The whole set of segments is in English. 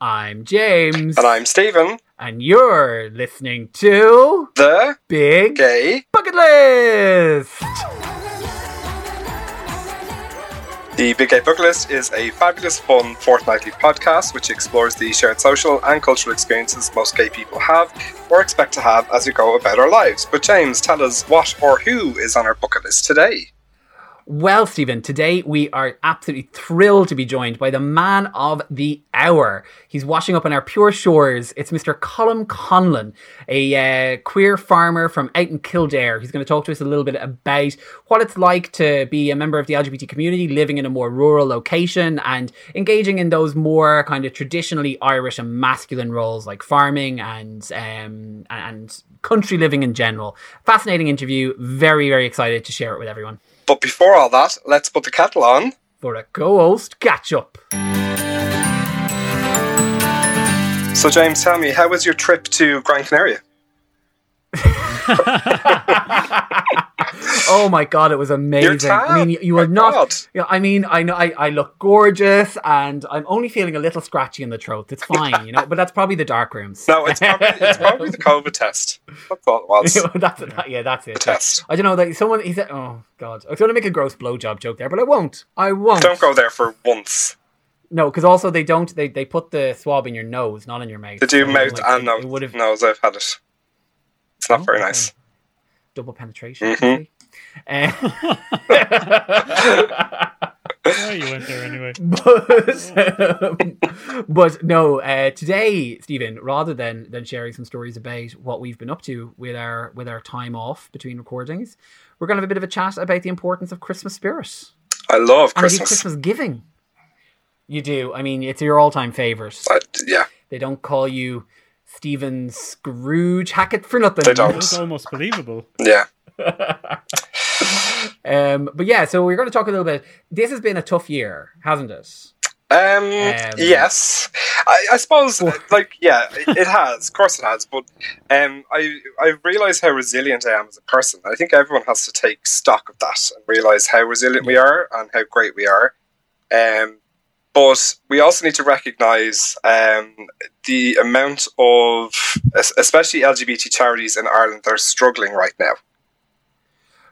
I'm James. And I'm Stephen. And you're listening to The Big Gay Bucket List. The Big Gay Bucket List is a fabulous, fun fortnightly podcast which explores the shared social and cultural experiences most gay people have or expect to have as we go about our lives. But James, tell us what or who is on our bucket list today. Well, Stephen, today we are absolutely thrilled to be joined by the man of the hour. He's washing up on our pure shores. It's Mr. Colm Conlan, a uh, queer farmer from out in Kildare. He's going to talk to us a little bit about what it's like to be a member of the LGBT community, living in a more rural location and engaging in those more kind of traditionally Irish and masculine roles like farming and um, and country living in general. Fascinating interview. Very, very excited to share it with everyone. But before all that, let's put the kettle on for a co-host catch up. So, James, tell me, how was your trip to Gran Canaria? oh my god, it was amazing. I mean, you, you are not. Know, I mean, I know I, I look gorgeous, and I'm only feeling a little scratchy in the throat. It's fine, you know. But that's probably the dark rooms. No, it's probably, it's probably the COVID test. That's all it was. that's that, yeah, that's it. The test. I don't know. Like someone, he said, "Oh God, I was going to make a gross blowjob joke there, but I won't. I won't. Don't go there for once. No, because also they don't. They, they put the swab in your nose, not in your mouth. They do so mouth like, and nose. Would have nose. I've had it. It's not oh, very nice. Okay. Double penetration. Mm-hmm. Uh, oh, you went there anyway. But, um, but no, uh, today, Stephen, rather than than sharing some stories about what we've been up to with our with our time off between recordings, we're going to have a bit of a chat about the importance of Christmas spirit. I love Christmas. and Christmas. Christmas giving. You do. I mean, it's your all time favorite. Uh, yeah. They don't call you Stephen Scrooge Hackett for nothing. They don't. It's almost believable. Yeah. um, but yeah, so we're going to talk a little bit. This has been a tough year, hasn't it? Um, um yes, I, I suppose. like, yeah, it, it, has. Of course, it has. But um, I I realize how resilient I am as a person. I think everyone has to take stock of that and realize how resilient yeah. we are and how great we are. Um, but we also need to recognize um, the amount of, especially LGBT charities in Ireland, that are struggling right now.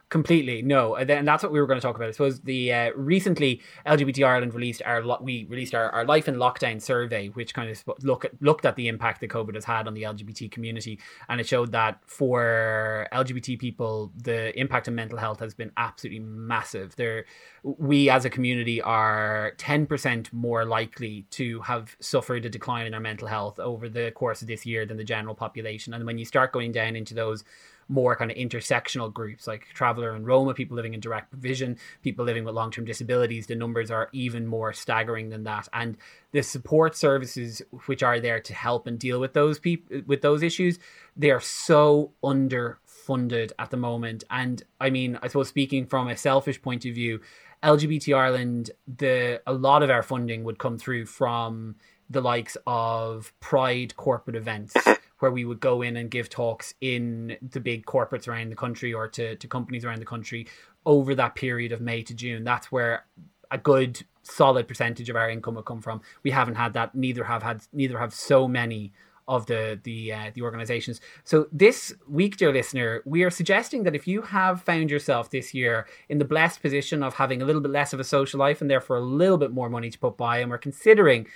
Completely no, and that's what we were going to talk about. I suppose the uh, recently LGBT Ireland released our we released our, our life in lockdown survey, which kind of look at, looked at the impact that COVID has had on the LGBT community, and it showed that for LGBT people, the impact on mental health has been absolutely massive. There, we as a community are ten percent more likely to have suffered a decline in our mental health over the course of this year than the general population, and when you start going down into those more kind of intersectional groups like traveler and Roma, people living in direct provision, people living with long term disabilities, the numbers are even more staggering than that. And the support services which are there to help and deal with those people with those issues, they are so underfunded at the moment. And I mean, I suppose speaking from a selfish point of view, LGBT Ireland, the a lot of our funding would come through from the likes of Pride corporate events where we would go in and give talks in the big corporates around the country or to, to companies around the country over that period of May to June. That's where a good solid percentage of our income would come from. We haven't had that. Neither have had. Neither have so many of the the uh, the organizations. So this week, dear listener, we are suggesting that if you have found yourself this year in the blessed position of having a little bit less of a social life and therefore a little bit more money to put by, and we're considering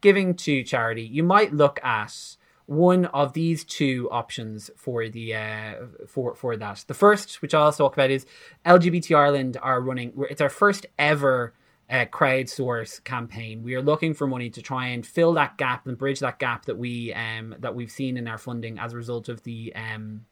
giving to charity, you might look at one of these two options for the uh, for for that. The first, which I'll talk about, is LGBT Ireland are running. It's our first ever uh, crowdsource campaign. We are looking for money to try and fill that gap and bridge that gap that we um, that we've seen in our funding as a result of the um,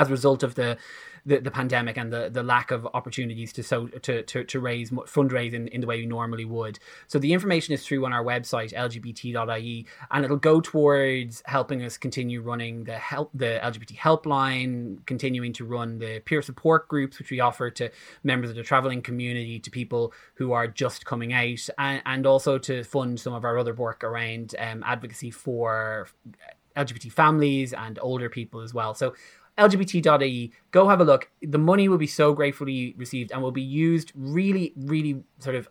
as a result of the the, the pandemic and the, the lack of opportunities to so to, to, to raise fundraise in, in the way we normally would. So the information is through on our website lgbt.ie and it'll go towards helping us continue running the help the LGBT helpline, continuing to run the peer support groups which we offer to members of the traveling community, to people who are just coming out, and, and also to fund some of our other work around um, advocacy for LGBT families and older people as well. So lgbt.ie go have a look the money will be so gratefully received and will be used really really sort of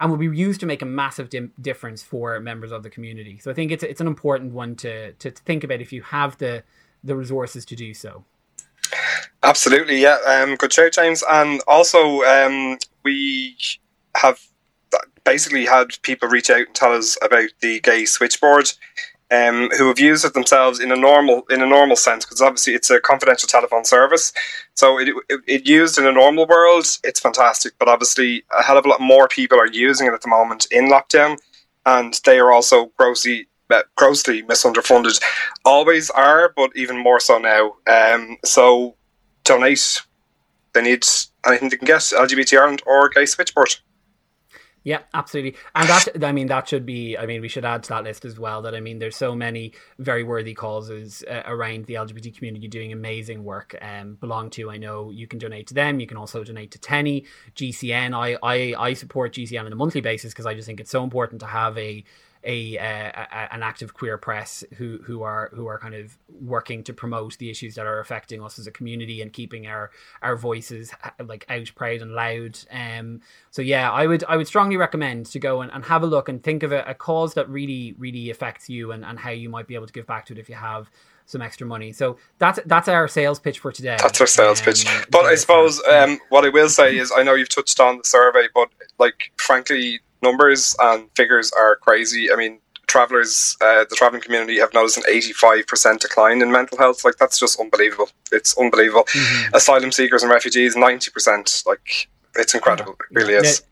and will be used to make a massive dim- difference for members of the community. So I think it's it's an important one to to think about if you have the the resources to do so. Absolutely, yeah. Um, good show, James. And also, um, we have basically had people reach out and tell us about the gay switchboard. Um, who have used it themselves in a normal in a normal sense because obviously it's a confidential telephone service. So it, it, it, used in a normal world, it's fantastic. But obviously, a hell of a lot more people are using it at the moment in lockdown, and they are also grossly uh, grossly misunderfunded. Always are, but even more so now. Um, so donate. They need anything they can get. LGBT Ireland or Gay Switchboard. Yeah, absolutely. And that, I mean, that should be, I mean, we should add to that list as well that, I mean, there's so many very worthy causes uh, around the LGBT community doing amazing work. Um, belong to, I know you can donate to them. You can also donate to TENI, GCN. I, I, I support GCN on a monthly basis because I just think it's so important to have a, a, a, an active queer press who who are who are kind of working to promote the issues that are affecting us as a community and keeping our our voices like out proud and loud. Um, so yeah, I would I would strongly recommend to go and, and have a look and think of a, a cause that really really affects you and, and how you might be able to give back to it if you have some extra money. So that's that's our sales pitch for today. That's our sales um, pitch. But I suppose um, what I will say is I know you've touched on the survey, but like frankly, numbers and figures are crazy. I mean, travelers, uh, the traveling community have noticed an 85% decline in mental health. Like, that's just unbelievable. It's unbelievable. Mm-hmm. Asylum seekers and refugees, 90%. Like, it's incredible. It really is.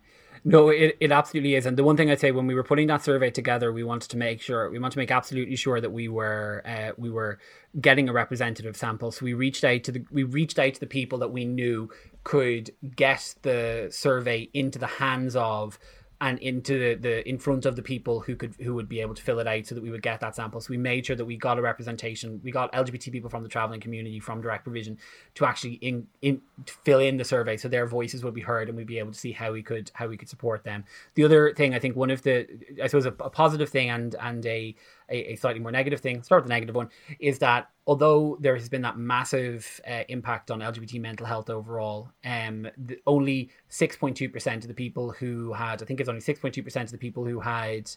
No, it, it absolutely is. And the one thing I'd say when we were putting that survey together, we wanted to make sure we want to make absolutely sure that we were uh, we were getting a representative sample. So we reached out to the we reached out to the people that we knew could get the survey into the hands of and into the, the in front of the people who could who would be able to fill it out so that we would get that sample. So we made sure that we got a representation. We got LGBT people from the traveling community from direct provision to actually in, in fill in the survey so their voices would be heard and we'd be able to see how we could how we could support them. The other thing I think one of the I suppose a, a positive thing and and a a, a slightly more negative thing, start with the negative one, is that although there has been that massive uh, impact on LGBT mental health overall, um, the, only 6.2% of the people who had, I think it's only 6.2% of the people who had,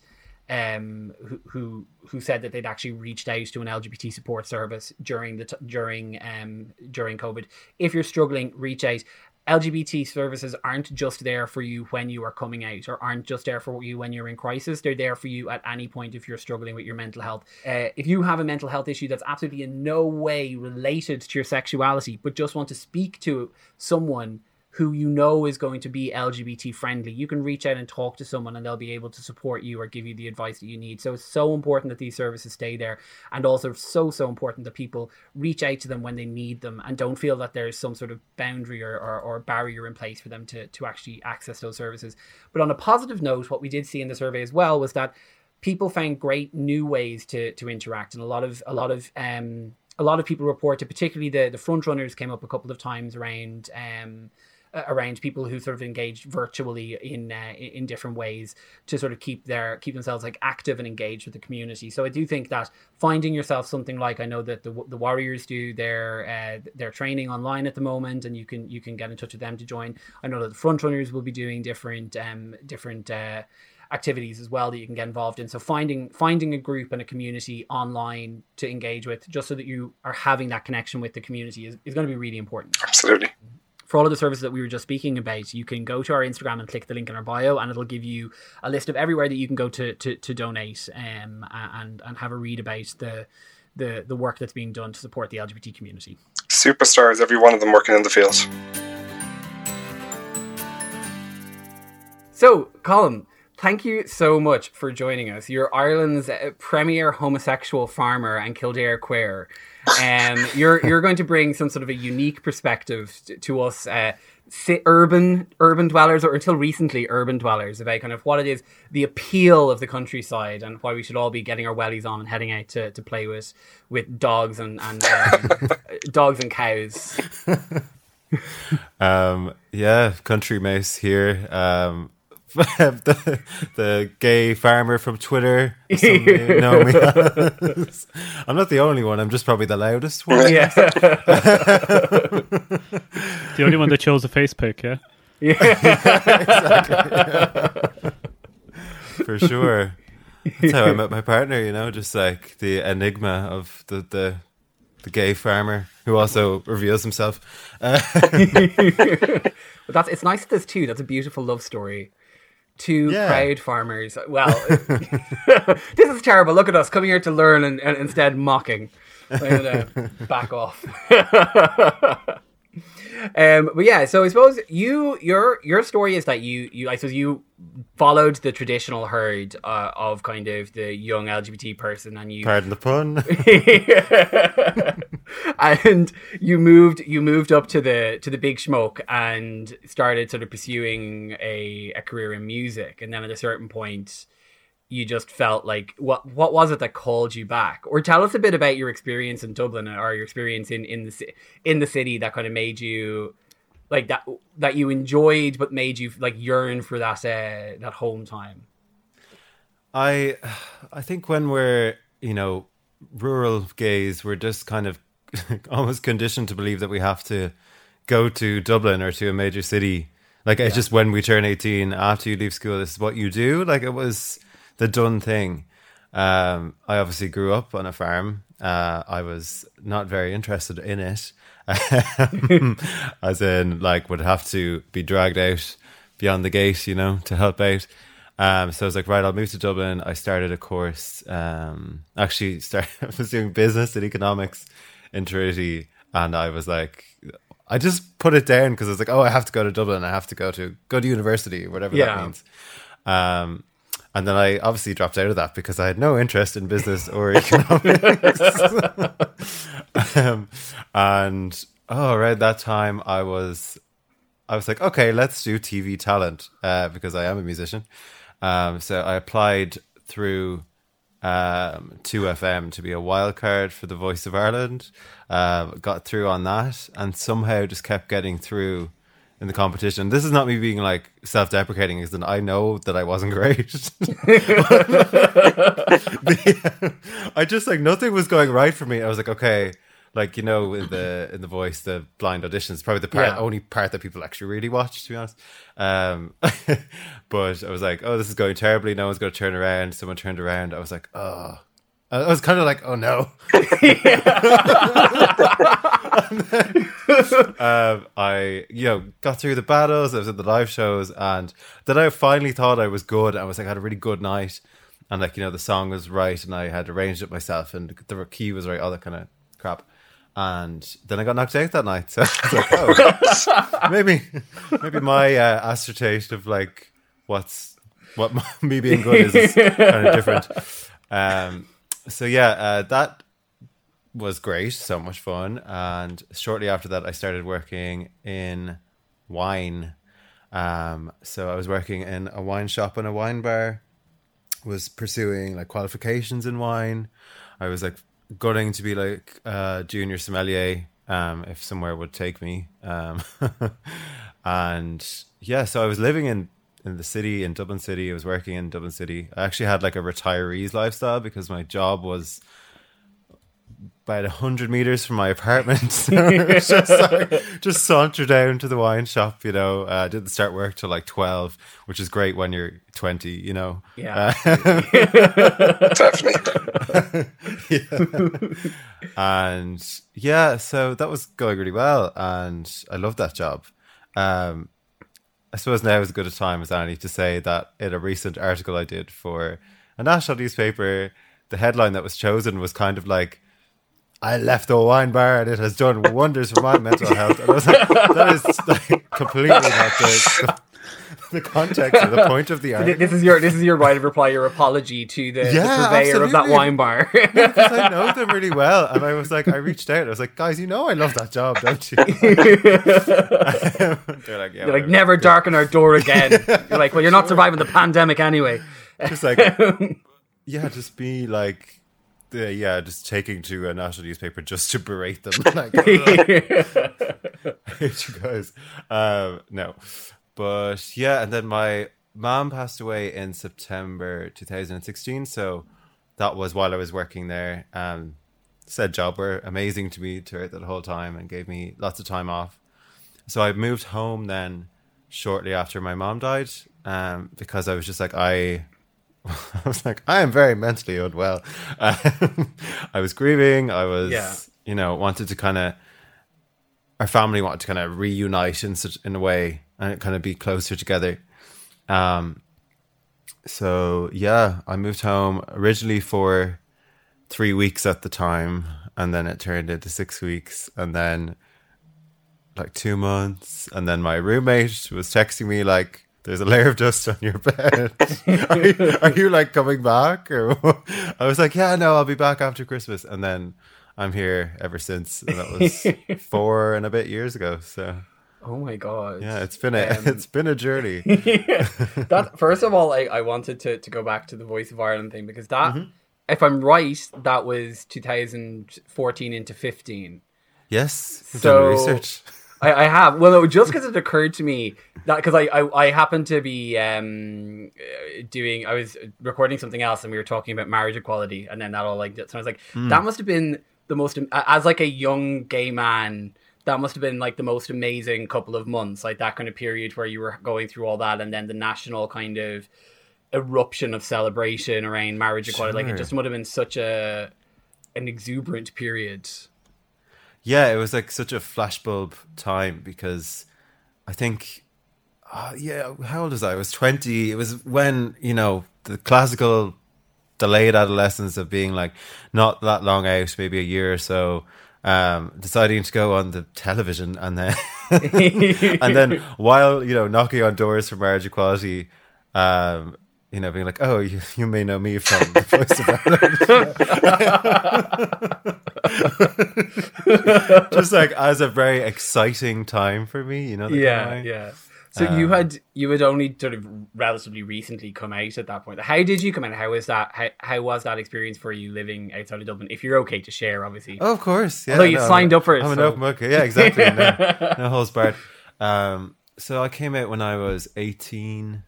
um, who, who who said that they'd actually reached out to an LGBT support service during the t- during um during COVID. If you're struggling, reach out. LGBT services aren't just there for you when you are coming out or aren't just there for you when you're in crisis. They're there for you at any point if you're struggling with your mental health. Uh, if you have a mental health issue that's absolutely in no way related to your sexuality, but just want to speak to someone who you know is going to be LGBT friendly. You can reach out and talk to someone and they'll be able to support you or give you the advice that you need. So it's so important that these services stay there and also so, so important that people reach out to them when they need them and don't feel that there's some sort of boundary or, or, or barrier in place for them to, to actually access those services. But on a positive note, what we did see in the survey as well was that people found great new ways to, to interact and a lot of, a lot of, um, a lot of people reported, particularly the, the front runners came up a couple of times around, um, around people who sort of engaged virtually in uh, in different ways to sort of keep their keep themselves like active and engaged with the community. So I do think that finding yourself something like I know that the the Warriors do their uh, their training online at the moment, and you can you can get in touch with them to join. I know that the front runners will be doing different um different. Uh, activities as well that you can get involved in so finding finding a group and a community online to engage with just so that you are having that connection with the community is, is going to be really important absolutely for all of the services that we were just speaking about, you can go to our Instagram and click the link in our bio, and it'll give you a list of everywhere that you can go to to, to donate um, and and have a read about the the the work that's being done to support the LGBT community. Superstars, every one of them working in the field. So, Colm, thank you so much for joining us. You're Ireland's premier homosexual farmer and Kildare queer. Um, you're you're going to bring some sort of a unique perspective to, to us, uh, urban urban dwellers, or until recently urban dwellers, about kind of what it is, the appeal of the countryside, and why we should all be getting our wellies on and heading out to, to play with with dogs and and um, dogs and cows. um, yeah, country mouse here. Um, the, the gay farmer from Twitter. know me I'm not the only one. I'm just probably the loudest one. Yeah. the only one that chose a face pick, yeah? Yeah. exactly. for sure. That's how I met my partner. You know, just like the enigma of the the, the gay farmer who also reveals himself. Uh, but that's it's nice that there's two. That's a beautiful love story. Two Yeah. proud farmers. Well, this is terrible. Look at us coming here to learn and, and instead mocking. Back off. Um, but yeah, so I suppose you your your story is that you you I suppose you followed the traditional herd uh, of kind of the young LGBT person, and you pardon the pun. and you moved you moved up to the to the big smoke and started sort of pursuing a, a career in music and then at a certain point you just felt like what what was it that called you back or tell us a bit about your experience in Dublin or your experience in in the in the city that kind of made you like that that you enjoyed but made you like yearn for that uh, that home time I I think when we're you know rural gays, we're just kind of almost conditioned to believe that we have to go to Dublin or to a major city. Like it's just when we turn eighteen, after you leave school, this is what you do. Like it was the done thing. Um, I obviously grew up on a farm. Uh, I was not very interested in it, as in like would have to be dragged out beyond the gate, you know, to help out. Um, so I was like, right, I'll move to Dublin. I started a course. Um, actually, started I was doing business and economics in Trinity, and I was like, I just put it down because I was like, oh, I have to go to Dublin. I have to go to go to university, whatever Yeah. that means. Um, and then I obviously dropped out of that because I had no interest in business or economics. um, and oh, around that time, I was, I was like, okay, let's do TV talent uh, because I am a musician. Um, so I applied through um, 2FM to be a wild card for the Voice of Ireland. Uh, got through on that, and somehow just kept getting through in the competition. This is not me being like self-deprecating, is that I know that I wasn't great. I just like nothing was going right for me. I was like, okay, like you know, in the in the voice, the blind auditions, probably the part, Yeah. only part that people actually really watch, to be honest. Um, but I was like, oh, this is going terribly. No one's going to turn around. Someone turned around. I was like, oh. I was kind of like, oh no. um, I, you know, got through the battles. I was at the live shows, and then I finally thought I was good. I was like, I had a really good night, and like, you know, the song was right, and I had arranged it myself, and the key was right, all that kind of crap. And then I got knocked out that night. So I was like, oh, maybe, maybe my uh, assertion of like what's what me being good is, is kind of different. Um, so yeah, uh, that was great, so much fun. And shortly after that, I started working in wine. Um, so I was working in a wine shop and a wine bar. Was pursuing like qualifications in wine. I was like going to be like a junior sommelier um, if somewhere would take me. Um, and yeah, so I was living in in the city in Dublin City. I was working in Dublin City. I actually had like a retiree's lifestyle because my job was about a hundred meters from my apartment. So just like, just saunter down to the wine shop. You know, uh, didn't start work till like twelve, which is great when you're twenty. You know, yeah Definitely. and yeah, so that was going really well, and I loved that job. Um, I suppose now is as good a time as any to say that in a recent article I did for a national newspaper, the headline that was chosen was kind of like, I left the wine bar and it has done wonders for my mental health. And I was like, that is like completely not the, the context or the point of the article. this is your this is your right of reply your apology to the, Yeah, the purveyor of that wine bar because I know them really well. And I was like, I reached out. I was like, guys, you know I love that job, don't you? They're like, yeah, You're like never darken our door again. You're like, well, you're not surviving the pandemic anyway. Just like, yeah, just be like, uh, yeah, just taking to a national newspaper just to berate them. Like, I hate you guys. Um, no, but yeah, and then my mom passed away in September 2016. So that was while I was working there. Um, said job were amazing to me throughout that whole time and gave me lots of time off. So I moved home then shortly after my mom died um, because I was just like I I was like, I am very mentally unwell. Um, I was grieving. I was, Yeah. you know, wanted to kind of, our family wanted to kind of reunite in such in a way and kind of be closer together. Um, so yeah, I moved home originally for three weeks at the time, and then it turned into six weeks, and then like two months, and then my roommate was texting me like, "There's a layer of dust on your bed. are, you, are you like coming back?" Or I was like, "Yeah, no, I'll be back after Christmas," and then I'm here ever since, and that was four and a bit years ago. So Oh my god. yeah, it's been a Um, it's been a journey. that first of all, I, I wanted to, to go back to the Voice of Ireland thing because that, Mm-hmm. if I'm right, that was 2014 into 15. Yes, So- research. I, I have. Well, no, just because it occurred to me that because I, I I happened to be um uh, doing I was recording something else and we were talking about marriage equality and then that all like so I was like that must have been the most as like a young gay man that must have been like the most amazing couple of months like that kind of period where you were going through all that and then the national kind of eruption of celebration around marriage equality like it just would have been such a an exuberant period. Yeah, it was like such a flashbulb time because I think, uh, yeah, how old was I? I was 20. It was when, you know, the classical delayed adolescence of being like not that long out, maybe a year or so, um, deciding to go on the television and then, and then while, you know, knocking on doors for marriage equality, um, you know, being like, oh, you, you may know me from the Voice of Ireland. Just like as a very exciting time for me, you know. that kind of yeah yeah so Um, you had you had only sort of relatively recently come out at that point how did you come out how was that how, how was that experience for you living outside of dublin if you're okay to share obviously Oh, of course. Yeah, Although you no, signed I'm- up for it, I'm an open book. Yeah, exactly. No, no holds barred. Um, so I came out when I was 18,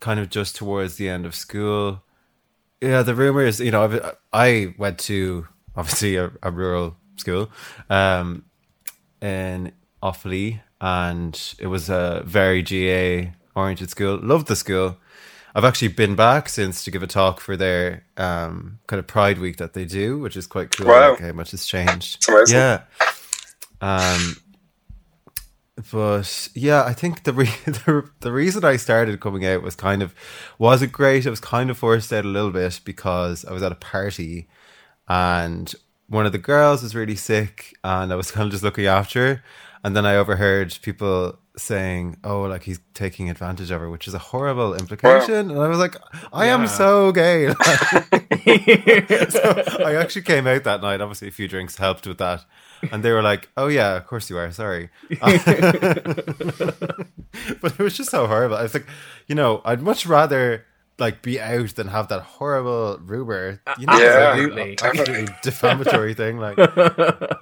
kind of just towards the end of school. Yeah, the rumor is, you know, I went to obviously a, a rural school um, in Offaly, and it was a very GAA oriented school. Loved the school. I've actually been back since to give a talk for their um, kind of Pride Week that they do, which is quite cool. Wow. Like how much has changed. It's amazing. Yeah. Um, but yeah, I think the, re- the the reason I started coming out was kind of wasn't great. It was kind of forced out a little bit because I was at a party and one of the girls was really sick and I was kind of just looking after her. And then I overheard people saying, "Oh, like he's taking advantage of her," which is a horrible implication. And I was like, "I am so gay." so I actually came out that night. Obviously, a few drinks helped with that. And they were like, "Oh yeah, of course you are. Sorry." but it was just so horrible. I was like, you know, I'd much rather like be out than have that horrible rumor. You know, Absolutely. absolutely defamatory thing. Like,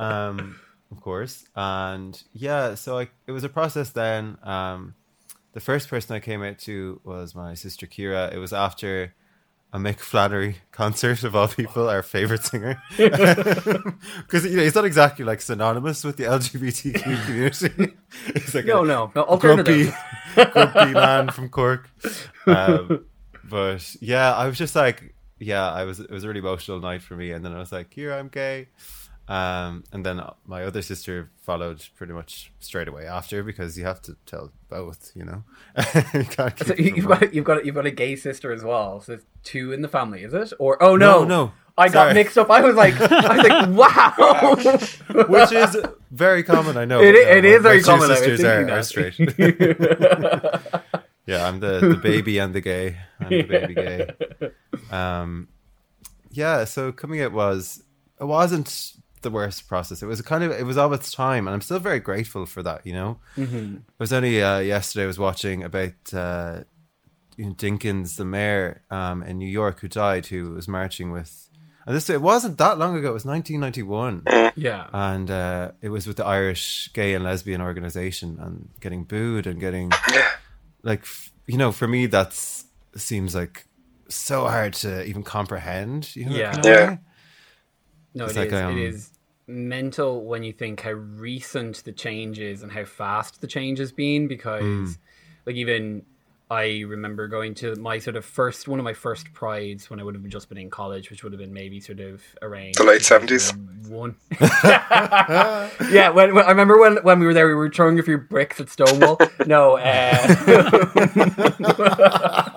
um, of course, and yeah. So I, it was a process. Then, um, the first person I came out to was my sister Kira. It was after a Mick Flannery concert of all people, our favorite singer, because you know he's not exactly like synonymous with the LGBTQ community. he's like no no no grumpy, grumpy man from Cork. Um, but yeah, I was just like, yeah, I was. It was a really emotional night for me, and then I was like, here I'm gay. Um, and then my other sister followed pretty much straight away after because you have to tell both, you know. you so you've, got you've got you've got a gay sister as well so there's two in the family is it or oh no No, no. I got mixed up I was like I was like wow which is very common. I know. It it no, is very common, Sisters are, are straight. yeah, I'm the, the baby and the gay. I'm the baby gay. Um, yeah. So coming out was it wasn't the worst process. It was kind of it was of its time, and I'm still very grateful for that. You know, Mm-hmm. it was only uh, yesterday I was watching about uh, Dinkins, the mayor um, in New York, who died, who was marching with. And this it wasn't that long ago. It was 1991 yeah and uh, it was with the Irish Gay and Lesbian Organization, and getting booed and getting like you know, for me that's seems like so hard to even comprehend. You know, Yeah. in a Yeah. Way. No, It's it like, is. um, it is mental when you think how recent the change is and how fast the change has been. Because, Hmm. like, even I remember going to my sort of first one of my first prides when I would have just been in college, which would have been maybe sort of around the late seventies. One, yeah. When, when, I remember when when we were there, we were throwing a few bricks at Stonewall. no, uh,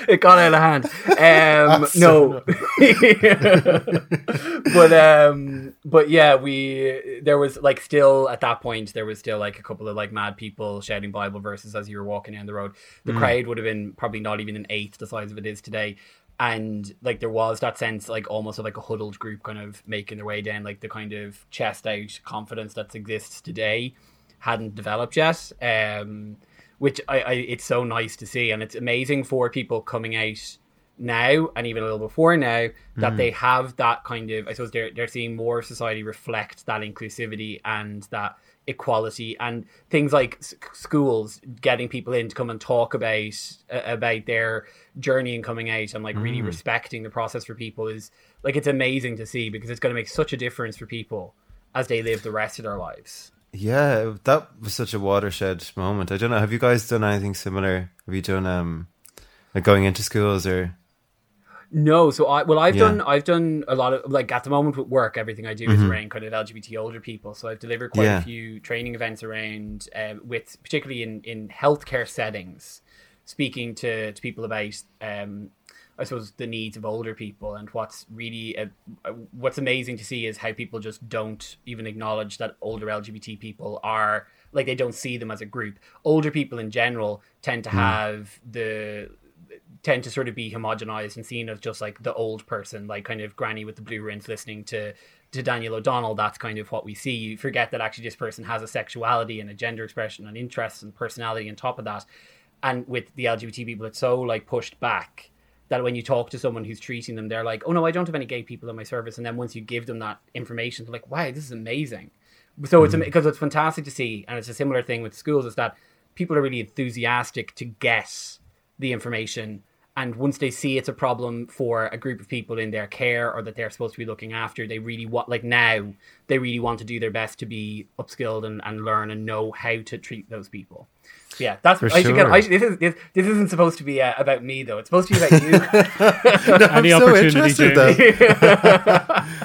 it got out of hand. Um, no, but um, but yeah, we there was like still at that point there was still like a couple of like mad people shouting Bible verses as you were walking down the road. The mm. crowd would have been probably not even an eighth the size of it is today. And like there was that sense, like almost of like a huddled group, kind of making their way down, like the kind of chest out confidence that exists today hadn't developed yet. Um, which I, I it's so nice to see, and it's amazing for people coming out now and even a little before now that mm. they have that kind of I suppose they're they're seeing more society reflect that inclusivity and that equality and things like s- schools getting people in to come and talk about uh, about their journey and coming out and like mm. really respecting the process for people is like it's amazing to see because it's going to make such a difference for people as they live the rest of their lives. Yeah, that was such a watershed moment. I don't know. Have you guys done anything similar? Have you done um like going into schools or no, so I well I've yeah. done I've done a lot of like at the moment with work everything I do mm-hmm. is around kind of LGBT older people. So I've delivered quite yeah. a few training events around um, with particularly in in healthcare settings, speaking to to people about um, I suppose the needs of older people and what's really uh, uh, what's amazing to see is how people just don't even acknowledge that older LGBT people are like they don't see them as a group. Older people in general tend to mm. have the tend to sort of be homogenized and seen as just like the old person, like kind of granny with the blue rinse listening to to Daniel O'Donnell. That's kind of what we see. You forget that actually this person has a sexuality and a gender expression and interests and personality on top of that. And with the LGBT people, it's so like pushed back that when you talk to someone who's treating them, they're like, "Oh no, I don't have any gay people in my service." And then once you give them that information, they're like, "Wow, this is amazing." So mm-hmm. it's because it's fantastic to see, and it's a similar thing with schools. Is that people are really enthusiastic to guess the information and once they see it's a problem for a group of people in their care or that they're supposed to be looking after they really want like now they really want to do their best to be upskilled and, and learn and know how to treat those people. So yeah that's I should get, I this is this, this isn't supposed to be uh, about me though. It's supposed to be about you. No, Any I'm opportunity so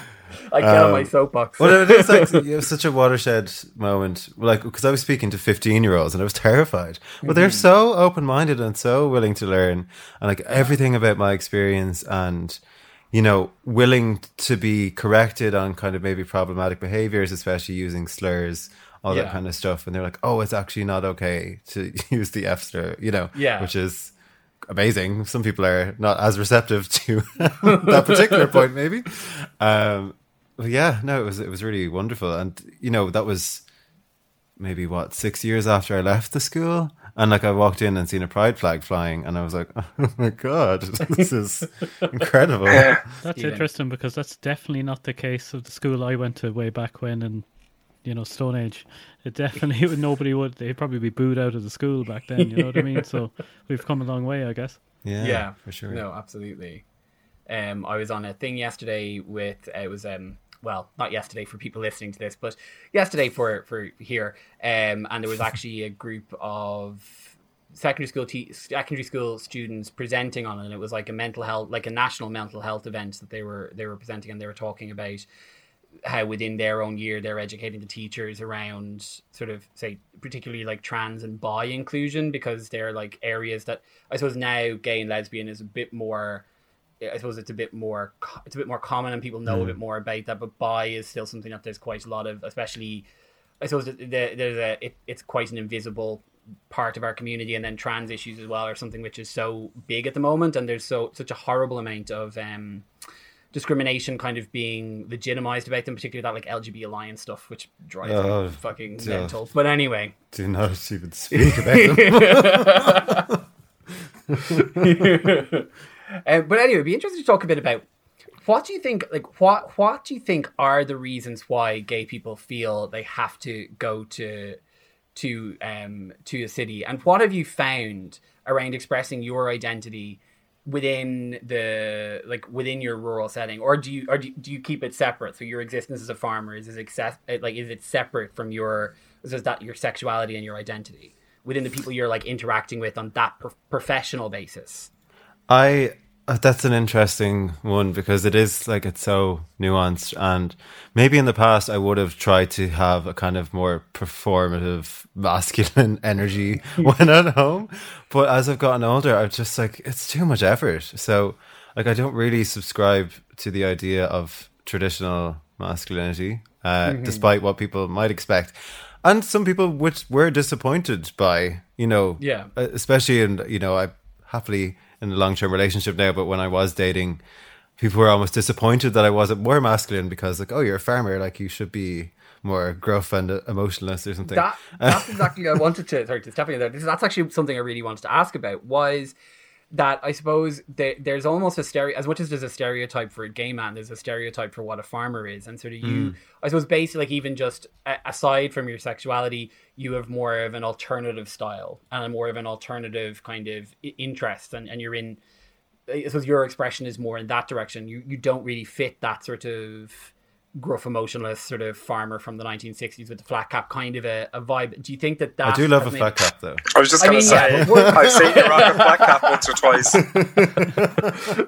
I get um, on my um, soapbox. well, it is like it was such a watershed moment. Like because I was speaking to fifteen year olds and I was terrified, but mm-hmm. they're so open minded and so willing to learn, and like everything about my experience and you know willing to be corrected on kind of maybe problematic behaviors, especially using slurs. All yeah. that kind of stuff, and they're like, "Oh, it's actually not okay to use the F slur," you know, yeah, which is amazing. Some people are not as receptive to that particular point, maybe. Um, well, yeah, no, it was it was really wonderful, and you know that was maybe what six years after I left the school, and like I walked in and seen a pride flag flying, and I was like, oh my god, this is incredible. That's yeah. interesting because that's definitely not the case of the school I went to way back when, and you know Stone Age. It definitely would nobody would. They'd probably be booed out of the school back then. You know what I mean? So we've come a long way, I guess. Yeah, yeah, for sure. No, absolutely. Um, I was on a thing yesterday with uh, it was um well, not yesterday for people listening to this, but yesterday for for here, um, and there was actually a group of secondary school te- secondary school students presenting on it. And it was like a mental health, like a national mental health event that they were they were presenting, and they were talking about how within their own year they're educating the teachers around sort of say particularly like trans and bi inclusion because they're like areas that I suppose now gay and lesbian is a bit more I suppose it's a bit more it's a bit more common and people know mm. a bit more about that. But bi is still something that there's quite a lot of, especially I suppose there's a it, it's quite an invisible part of our community, and then trans issues as well are something which is so big at the moment, and there's so such a horrible amount of um, discrimination kind of being legitimized about them, particularly that like LGBT alliance stuff, which drives oh, me fucking mental. But anyway, do not even speak about them. Um, but anyway, it'd be interesting to talk a bit about what do you think like what what do you think are the reasons why gay people feel they have to go to to um to a city? And what have you found around expressing your identity within the like within your rural setting? Or do you or do do you keep it separate? So your existence as a farmer is is access like is it separate from your is that your sexuality and your identity within the people you're like interacting with on that pro- professional basis? I uh, that's an interesting one because it is like it's so nuanced and maybe in the past I would have tried to have a kind of more performative masculine energy when at home but as I've gotten older I'm just like it's too much effort. So like I don't really subscribe to the idea of traditional masculinity uh, mm-hmm. despite what people might expect. And some people which were disappointed by you know yeah. especially in you know I happily in a long term relationship now, but when I was dating, people were almost disappointed that I wasn't more masculine because, like, oh, you're a farmer, like you should be more gruff and emotionless or something. That, that's exactly I wanted to. Sorry to step in there. That's actually something I really wanted to ask about. Was that I suppose there, there's almost a stereo as much as there's a stereotype for a gay man, there's a stereotype for what a farmer is, and sort of you, mm. I suppose, basically, like even just aside from your sexuality, you have more of an alternative style and more of an alternative kind of interest, and, and you're in. I suppose your expression is more in that direction. You you don't really fit that sort of gruff, emotionless sort of farmer from the 1960s with the flat cap kind of a, a vibe. Do you think that that? I do love a flat cap though. I was just going to say, yeah, I've seen you rock a flat cap once or twice.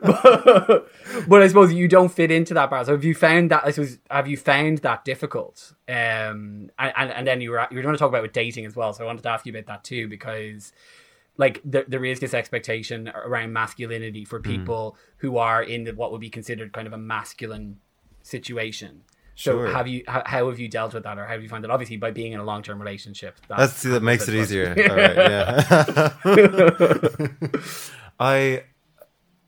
but, but, I suppose you don't fit into that bar. So have you found that? I suppose have you found that difficult? Um, and, and, and then you were you were going to talk about with dating as well. So I wanted to ask you about that too because like there, there is this expectation around masculinity for hmm. people mm. who are in the, what would be considered kind of a masculine situation. Sure. So have you how, how, have you dealt with that, or how have you found it? Obviously, by being in a long term relationship, that's, that makes it easier. yeah. I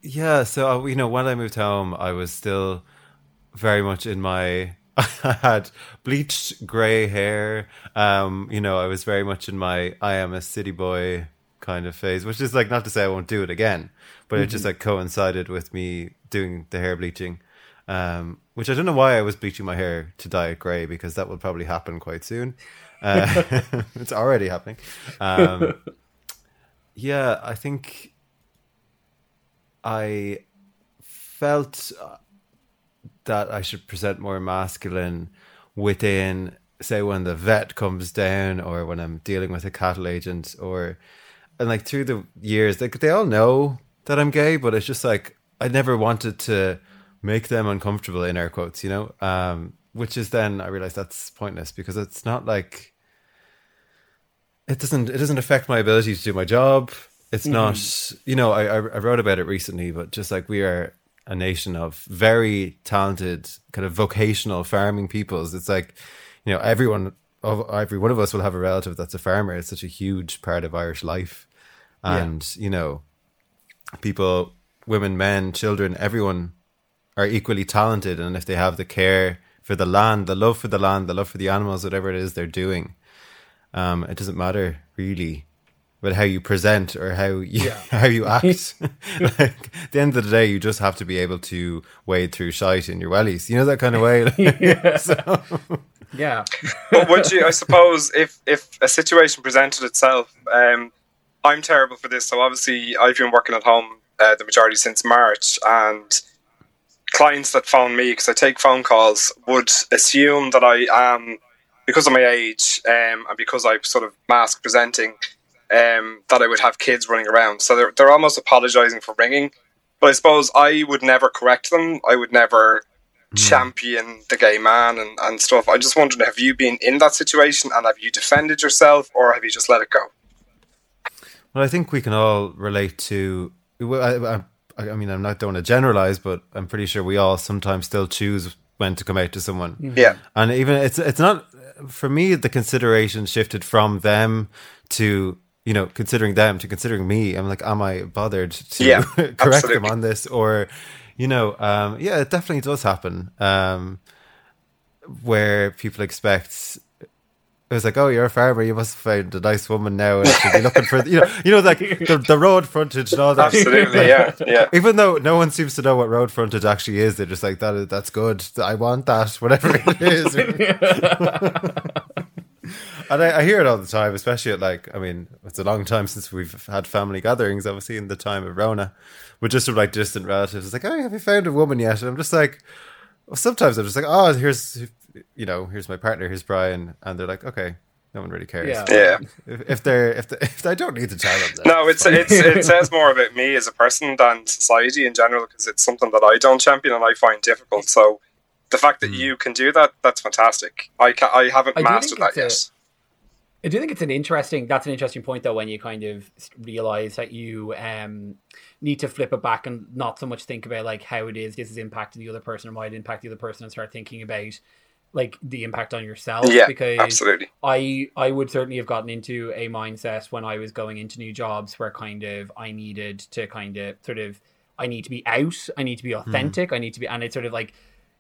yeah. So uh, you know, when I moved home, I was still very much in my. I had bleached grey hair. Um, you know, I was very much in my I am a city boy kind of phase, which is like not to say I won't do it again, but mm-hmm. it just mm-hmm. like coincided with me doing the hair bleaching. Um, which I don't know why I was bleaching my hair to dye it grey because that will probably happen quite soon. Uh, it's already happening. Um, yeah, I think I felt that I should present more masculine within, say, when the vet comes down or when I'm dealing with a cattle agent or, and like through the years, like they all know that I'm gay, but it's just like I never wanted to make them uncomfortable in air quotes, you know, um, which is then I realize that's pointless because it's not like it doesn't it doesn't affect my ability to do my job. It's mm-hmm. not, you know, I, I wrote about it recently, but just like we are a nation of very talented, kind of vocational farming peoples. It's like, you know, everyone of every one of us will have a relative that's a farmer. It's such a huge part of Irish life, and yeah. you know, people, women, men, children, everyone are equally talented and if they have the care for the land, the love for the land, the love for the animals, whatever it is they're doing, um, it doesn't matter really but how you present or how you yeah. how you act. like at the end of the day, you just have to be able to wade through shite in your wellies. You know that kind of way. yeah. so. yeah. but would you? I suppose if if a situation presented itself, um, I'm terrible for this. So obviously, I've been working at home uh, the majority since March, and clients that phone me because I take phone calls would assume that I am because of my age um, and because I sort of mask presenting um, that I would have kids running around. So they're they're almost apologizing for ringing. But I suppose I would never correct them. I would never mm. champion the gay man and, and stuff. I just wondered have you been in that situation and have you defended yourself or have you just let it go? Well, I think we can all relate to. I, I, I mean, I'm not going to generalize, but I'm pretty sure we all sometimes still choose when to come out to someone. Yeah, and even it's it's not for me. The consideration shifted from them to you know considering them to considering me. I'm like, am I bothered to yeah, correct absolutely. them on this or? You know, um, yeah, it definitely does happen. Um, where people expect it was like, oh, you're a farmer. You must have found a nice woman now, and should be looking for you know, you know, like the, the road frontage and all that. Absolutely, yeah, yeah. Even though no one seems to know what road frontage actually is, they're just like that. That's good. I want that, whatever it is. and I, I, hear it all the time, especially at like, I mean, it's a long time since we've had family gatherings. Obviously, in the time of Rona, with just sort of like distant relatives. It's like, oh, have you found a woman yet? And I'm just like, well, sometimes I'm just like, oh, here's you know, here's my partner, here's Brian, and they're like, okay, No one really cares. Yeah. yeah. If, if, they're if, they, if I don't need to tell them. no, it's it's it says more about me as a person than society in general because it's something that I don't champion and I find difficult. So the fact that mm. you can do that, that's fantastic. I ca- I haven't I mastered that yet. A, I do think it's an interesting. That's an interesting point, though, when you kind of realize that you um, need to flip it back and not so much think about like how it is this is impacting the other person or might impact the other person, and start thinking about like the impact on yourself. Yeah, because absolutely. I I would certainly have gotten into a mindset when I was going into new jobs where kind of I needed to kind of sort of I need to be out, I need to be hmm. authentic, mm. I need to be, and it's sort of like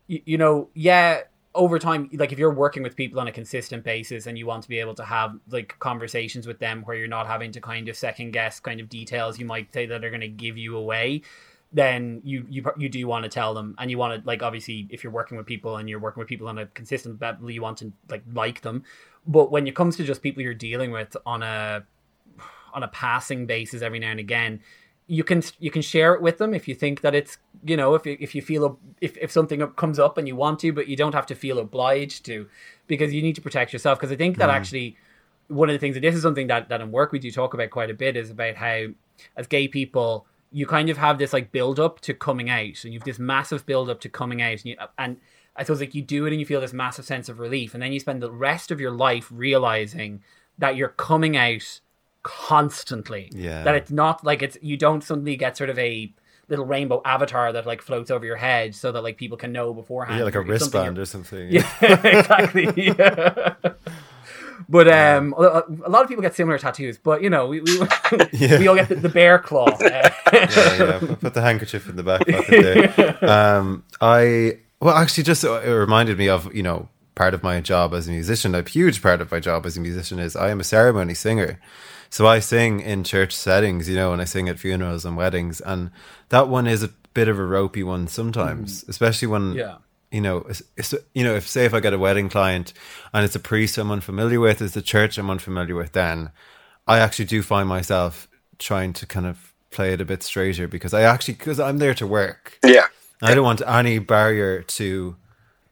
you, you know, yeah, over time, like if you're working with people on a consistent basis and you want to be able to have like conversations with them where you're not having to kind of second guess kind of details you might say that are going to give you away, then you you you do want to tell them and you want to like obviously if you're working with people and you're working with people on a consistent level you want to like like them but when it comes to just people you're dealing with on a on a passing basis every now and again you can you can share it with them if you think that it's you know if you, if you feel if if something comes up and you want to but you don't have to feel obliged to because you need to protect yourself because i think that mm. actually one of the things that this is something that that in work we do talk about quite a bit is about how as gay people you kind of have this like build up to coming out and you have this massive build up to coming out and you, and I suppose like you do it and you feel this massive sense of relief and then you spend the rest of your life realizing that you're coming out constantly. Yeah. That it's not like it's you don't suddenly get sort of a little rainbow avatar that like floats over your head so that like people can know beforehand. Yeah, like a wristband or something. Yeah, exactly. Yeah. But um, a, lot of people get similar tattoos. But you know, we we, yeah. we all get the, the bear claw. yeah, yeah. Put the handkerchief in the back pocket there. Um, I well, actually, just uh, it reminded me of you know part of my job as a musician. A huge part of my job as a musician is I am a ceremony singer. So I sing in church settings, you know, and I sing at funerals and weddings, and that one is a bit of a ropey one sometimes, mm. especially when yeah. You know, it's, it's, you know, if say if I get a wedding client and it's a priest I'm unfamiliar with, it's a church I'm unfamiliar with, then I actually do find myself trying to kind of play it a bit straighter because I actually because I'm there to work. Yeah, I don't want any barrier to.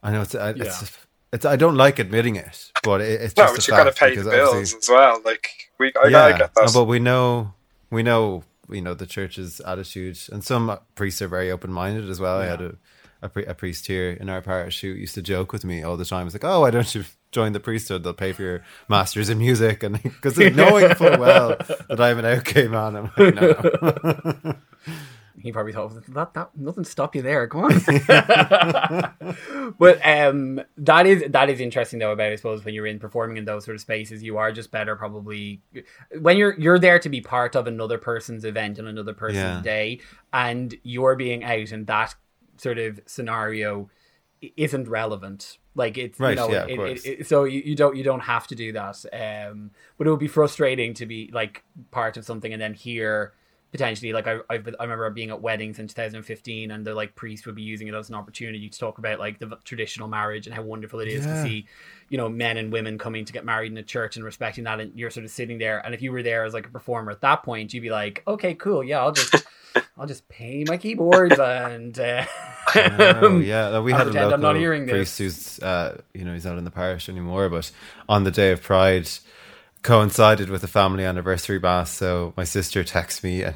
I know it's it's, yeah. it's I don't like admitting it, but it, it's no, but you got to pay the bills as well. Like we, I yeah, get that. but we know, we know, you know, the church's attitude, and some priests are very open minded as well. Yeah. I had a, a, pri- a, priest here in our parish who used to joke with me all the time. He's like, "Oh, why don't you join the priesthood? They'll pay for your masters in music," and because knowing full well that I'm an okay man, I'm like, no. he probably thought that that nothing stop you there. Come on. but um, that is that is interesting though about I suppose when you're in performing in those sort of spaces, you are just better probably when you're you're there to be part of another person's event and another person's yeah. day, and you're being out in that sort of scenario isn't relevant like it's right, you know, yeah, it, it, it, so you, you don't you don't have to do that. Um, but it would be frustrating to be like part of something and then hear potentially like I I've I remember being at weddings in 2015 and the like priest would be using it as an opportunity to talk about like the traditional marriage and how wonderful it is yeah. to see you know men and women coming to get married in a church and respecting that and you're sort of sitting there and if you were there as like a performer at that point you'd be like okay cool yeah I'll just I'll just pay my keyboards and uh, oh, yeah we had a local priest who's uh, you know he's not in the parish anymore but on the day of pride coincided with the family anniversary mass. So my sister texted me and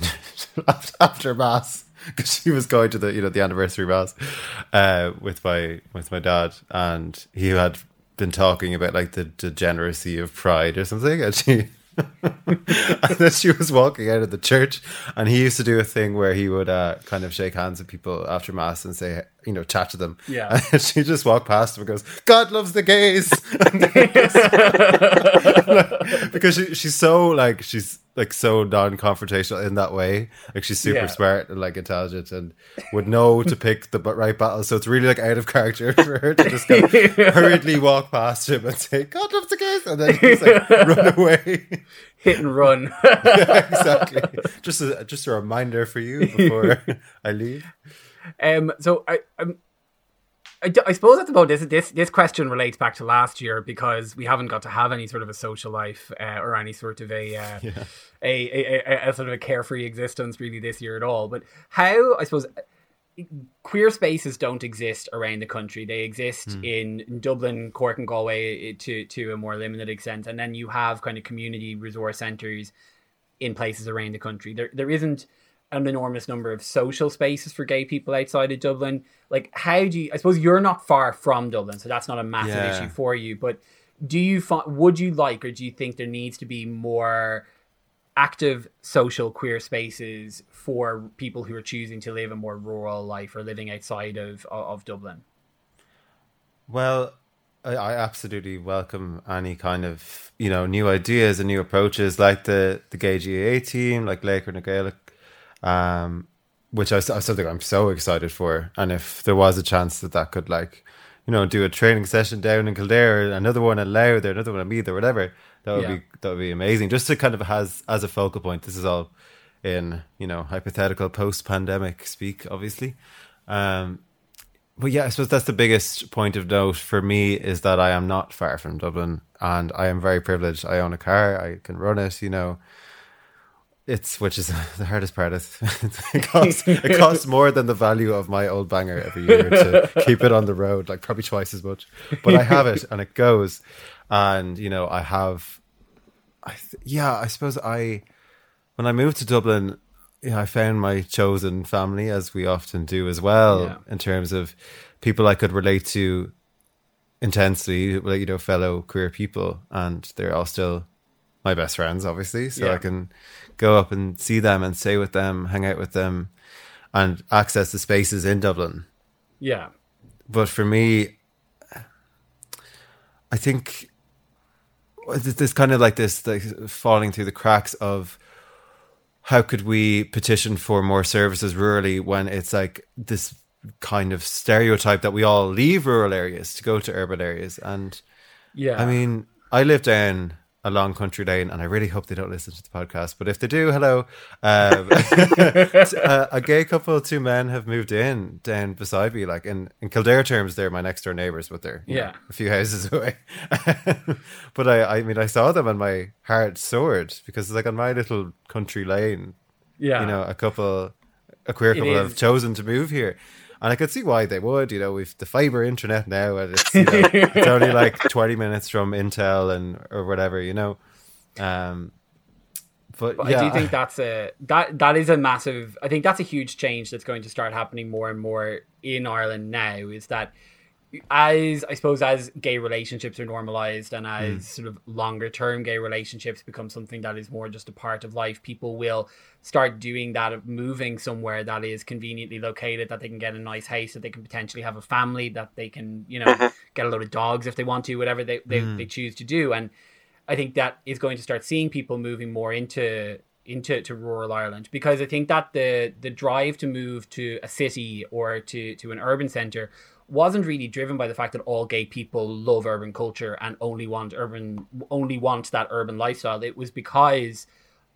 after mass because she was going to the you know the anniversary mass uh, with my with my dad, and he had been talking about like the degeneracy of pride or something, and she and then she was walking out of the church, and he used to do a thing where he would uh, kind of shake hands with people after mass and say, you know, chat to them. Yeah. And she just walked past him and goes, "God loves the gays," because she, she's so like she's like so non-confrontational in that way. Like she's super yeah. smart and like intelligent and would know to pick the right battle. So it's really like out of character for her to just go hurriedly walk past him and say, "God loves the gays," and then just like run away, hit and run. yeah, exactly. Just a just a reminder for you before I leave. Um. So I. I'm I, I suppose that's about this. This this question relates back to last year because we haven't got to have any sort of a social life uh, or any sort of a, uh, yeah. a, a, a, a, sort of a carefree existence really this year at all. But how I suppose queer spaces don't exist around the country. They exist mm. in, Dublin, Cork, and Galway to to a more limited extent, and then you have kind of community resource centres in places around the country. There there isn't an enormous number of social spaces for gay people outside of Dublin. Like, how do you? I suppose you're not far from Dublin, so that's not a massive yeah. issue for you. But do you find? Would you like, or do you think there needs to be more? active social queer spaces for people who are choosing to live a more rural life or living outside of of Dublin? Well, I, I absolutely welcome any kind of you know new ideas and new approaches, like the the gay GAA team, like Laker and Gaelic, um, which I, I something I'm so excited for. And if there was a chance that that could like you know do a training session down in Kildare, another one at Louth, or another one at Meath, or whatever that would yeah. be that would be amazing. Just to kind of has as a focal point. This is all in you know hypothetical post pandemic speak, obviously. Um, but yeah, I suppose that's the biggest point of note for me is that I am not far from Dublin, and I am very privileged. I own a car, I can run it. You know, it's which is the hardest part. it costs it costs more than the value of my old banger every year to keep it on the road, like probably twice as much. But I have it, and it goes and you know I have, I th- yeah, I suppose I when I moved to Dublin, yeah, I found my chosen family as we often do as well yeah. in terms of people I could relate to intensely, like you know, fellow queer people, and they're all still my best friends, obviously. So yeah. I can go up and see them and stay with them, hang out with them, and access the spaces in Dublin. Yeah. But for me, I think this kind of like this like falling through the cracks of how could we petition for more services rurally when it's like this kind of stereotype that we all leave rural areas to go to urban areas and yeah i mean i live down a long country lane, and I really hope they don't listen to the podcast. But if they do, hello. Um, a, a, gay couple, two men, have moved in down beside me. Like in, in Kildare terms, they're my next door neighbors, but they're yeah know, a few houses away. but I, I mean, I saw them, and my heart soared because, like, on my little country lane, yeah, you know, a couple, a queer couple have chosen to move here and I could see why they would. You know, we've the fiber internet now, and it's, you know, it's only like twenty minutes from Intel and or whatever. You know, um, but, but yeah. I do think that's a that that is a massive. I think that's a huge change that's going to start happening more and more in Ireland now. Is that as I suppose as gay relationships are normalized and as mm. sort of longer term gay relationships become something that is more just a part of life, people will start doing that of moving somewhere that is conveniently located, that they can get a nice house, that they can potentially have a family, that they can, you know, mm-hmm. get a load of dogs if they want to, whatever they, they, mm. they choose to do. And I think that is going to start seeing people moving more into into to rural Ireland because I think that the the drive to move to a city or to to an urban center wasn't really driven by the fact that all gay people love urban culture and only want urban only want that urban lifestyle. It was because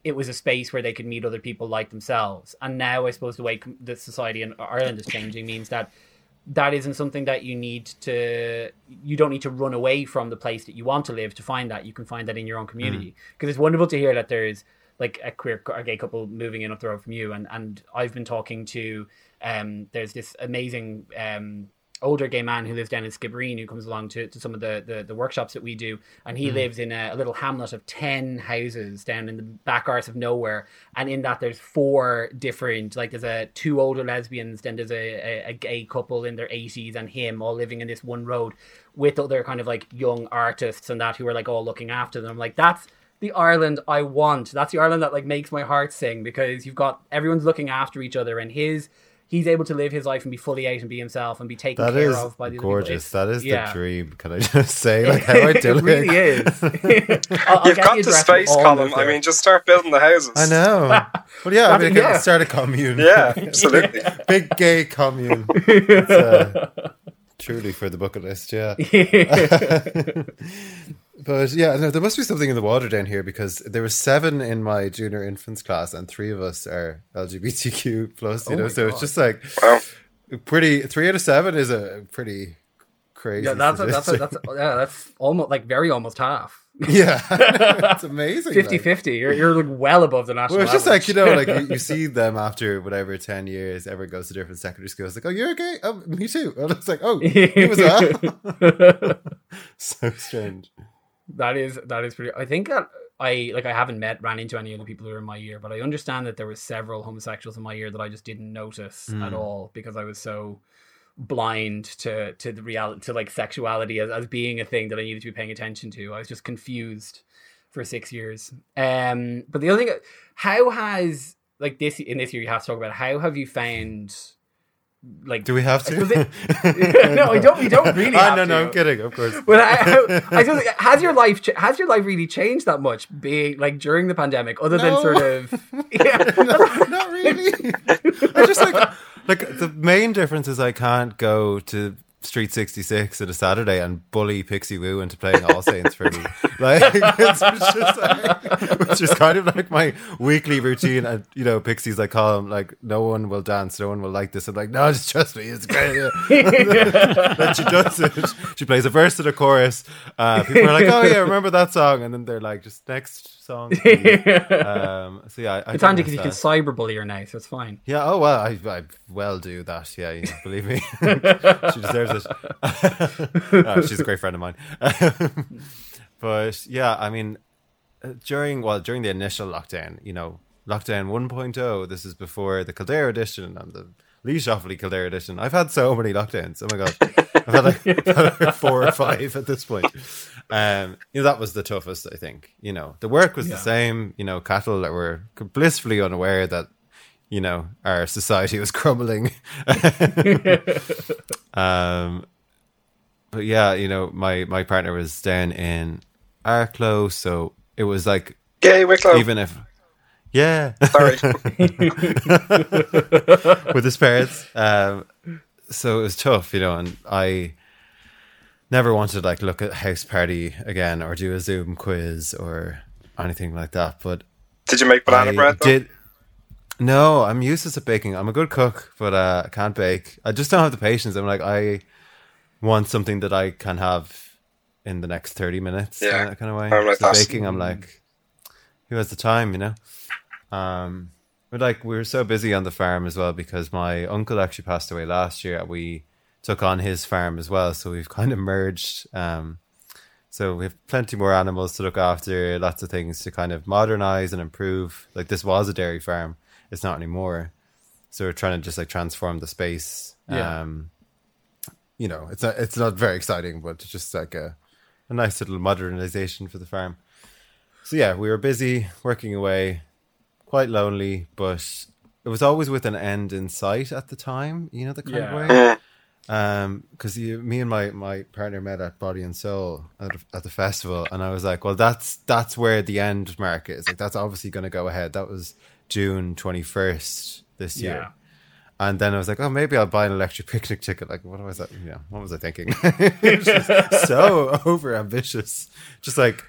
it was a space where they could meet other people like themselves. And now I suppose the way the society in Ireland is changing means that that isn't something that you need to you don't need to run away from the place that you want to live to find that you can find that in your own community because mm. it's wonderful to hear that there's like a queer a gay couple moving in up the road from you and and I've been talking to um there's this amazing um older gay man who lives down in Skibbereen who comes along to, to some of the, the, the workshops that we do. And he mm. lives in a, a, little hamlet of 10 houses down in the back arse of nowhere. And in that, there's four different, like, there's a two older lesbians, then there's a, a, a gay couple in their 80s and him all living in this one road with other kind of like young artists and that who are like all looking after them. I'm like, that's the Ireland I want. That's the Ireland that like makes my heart sing because you've got everyone's looking after each other and his he's able to live his life and be fully out and be himself and be taken that care of by the gorgeous. That is yeah. the dream. Can I just say, like, how idyllic? it really is. I'll, I'll You've got the space, Colm. I mean, just start building the houses. I know. well, yeah, I mean, yeah. start a commune. Yeah, absolutely. Big gay commune. Uh, truly for the bucket list. Yeah. But yeah, no, there must be something in the water down here because there were seven in my junior infants class, and three of us are LGBTQ plus. You oh know, so God. it's just like wow. pretty. Three out of seven is a pretty crazy. Yeah, that's a, that's a, that's a, yeah, that's almost like very almost half. Yeah, it's amazing. 50 like. 50. You're, you're like well above the national. Well, it's just average. like, you know, like you, you, see them after whatever 10 years, everyone goes to different secondary schools. Like, oh, you're gay? Oh, me too. And it's like, oh, he was well. so strange. That is, that is pretty. I think that I, like, I haven't met, ran into any of the people who are in my year, but I understand that there were several homosexuals in my year that I just didn't notice mm. at all because I was so blind to to the reality to like sexuality as, as being a thing that I needed to be paying attention to. I was just confused for six years. Um, but the other thing, how has like this in this year you have to talk about how have you found like do we have to? it, no i don't we don't really oh, no no i'm kidding of course. But I, I, just has your life has your life really changed that much being like during the pandemic other no. than sort of yeah. No, not really. I just like like the main difference is I can't go to Street 66 at a Saturday and bully Pixie Woo into playing All Saints for me. Like, it's just like, which is kind of like my weekly routine. And, you know, Pixie's like, call him, like, no one will dance, no one will like this. I'm like, no, just trust me, it's great. then she does it. She plays a verse and a chorus. Uh, people are like, oh, yeah, remember that song? And then they're like, just next song. um, so, yeah. I, it's handy because you can cyberbully her now, so it's fine. Yeah, oh, well, I, I well do that. Yeah, you know, believe me. she deserves it. oh, she's a great friend of mine. but yeah, I mean, uh, during well during the initial lockdown, you know, lockdown 1.0. This is before the Kildare edition and the Laois Offaly Kildare edition. I've had so many lockdowns. Oh my god, I've had like four or five at this point. Um, you know that was the toughest. I think. You know, the work was yeah. the same. You know, cattle that were blissfully unaware that you know our society was crumbling. um, but yeah, you know, my my partner was down in Arklow, so it was like gay Wicklow. Even if yeah, sorry, with his parents. Um, so it was tough, you know, and I never wanted to like look at house party again or do a Zoom quiz or anything like that. But did you make banana I bread? Though? Did no, I'm useless at baking. I'm a good cook, but uh, I can't bake. I just don't have the patience. I'm like I want something that I can have in the next 30 minutes yeah. kind of way. I'm like so baking, I'm like, who has the time, you know? Um, but like, we were so busy on the farm as well because my uncle actually passed away last year. We took on his farm as well. So we've kind of merged. Um, so we have plenty more animals to look after, lots of things to kind of modernize and improve. Like this was a dairy farm, it's not anymore. So we're trying to just like transform the space. Yeah. Um, you know, it's not it's not very exciting, but it's just like a a nice little modernization for the farm. So yeah, we were busy working away, quite lonely, but it was always with an end in sight at the time. You know the kind yeah. of way. Um, because you me and my my partner met at Body and Soul at, at the festival, and I was like, well, that's that's where the end mark is. Like that's obviously going to go ahead. That was June twenty first this year. Yeah. And then I was like, oh, maybe I'll buy an electric picnic ticket. Like, what was that? Yeah, what was I thinking? so over ambitious. Just like,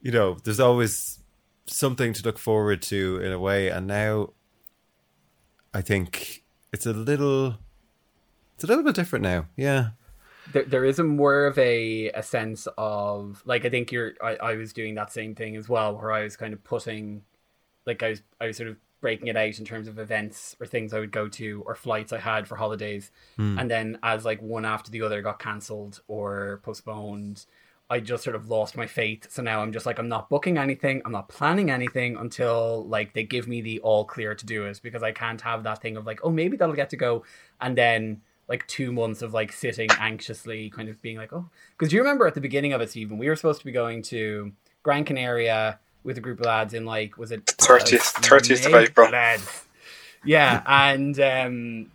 you know, there's always something to look forward to in a way. And now I think it's a little, it's a little bit different now. Yeah. There, there is a more of a, a sense of like I think you're I, I was doing that same thing as well where I was kind of putting like I was I was sort of breaking it out in terms of events or things I would go to or flights I had for holidays. Mm. And then as like one after the other got cancelled or postponed, I just sort of lost my faith. So now I'm just like I'm not booking anything, I'm not planning anything until like they give me the all clear to do it because I can't have that thing of like, oh maybe that'll get to go and then like two months of like sitting anxiously kind of being like, oh because you remember at the beginning of it, Stephen, we were supposed to be going to Gran Canaria with a group of lads in like was it thirtieth thirtieth of April. Lads. Yeah, and um,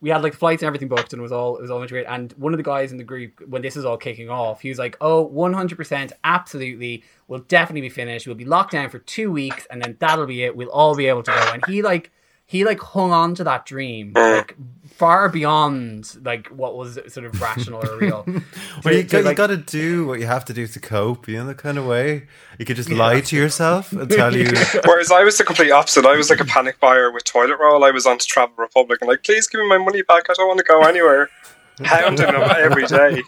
we had like flights and everything booked, and it was all it was all much great. And one of the guys in the group, when this is all kicking off, he was like, "Oh, one hundred percent, absolutely, we'll definitely be finished. We'll be locked down for two weeks, and then that'll be it. We'll all be able to go." And he like he like hung on to that dream like far beyond like what was sort of rational or real. well, you, got, like, you got to do what you have to do to cope, you know, the kind of way you could just yeah. lie to yourself and tell you. Whereas I was the complete opposite. I was like a panic buyer with toilet roll. I was on to Travel Republic and like, please give me my money back. I don't want to go anywhere. hounding him every day.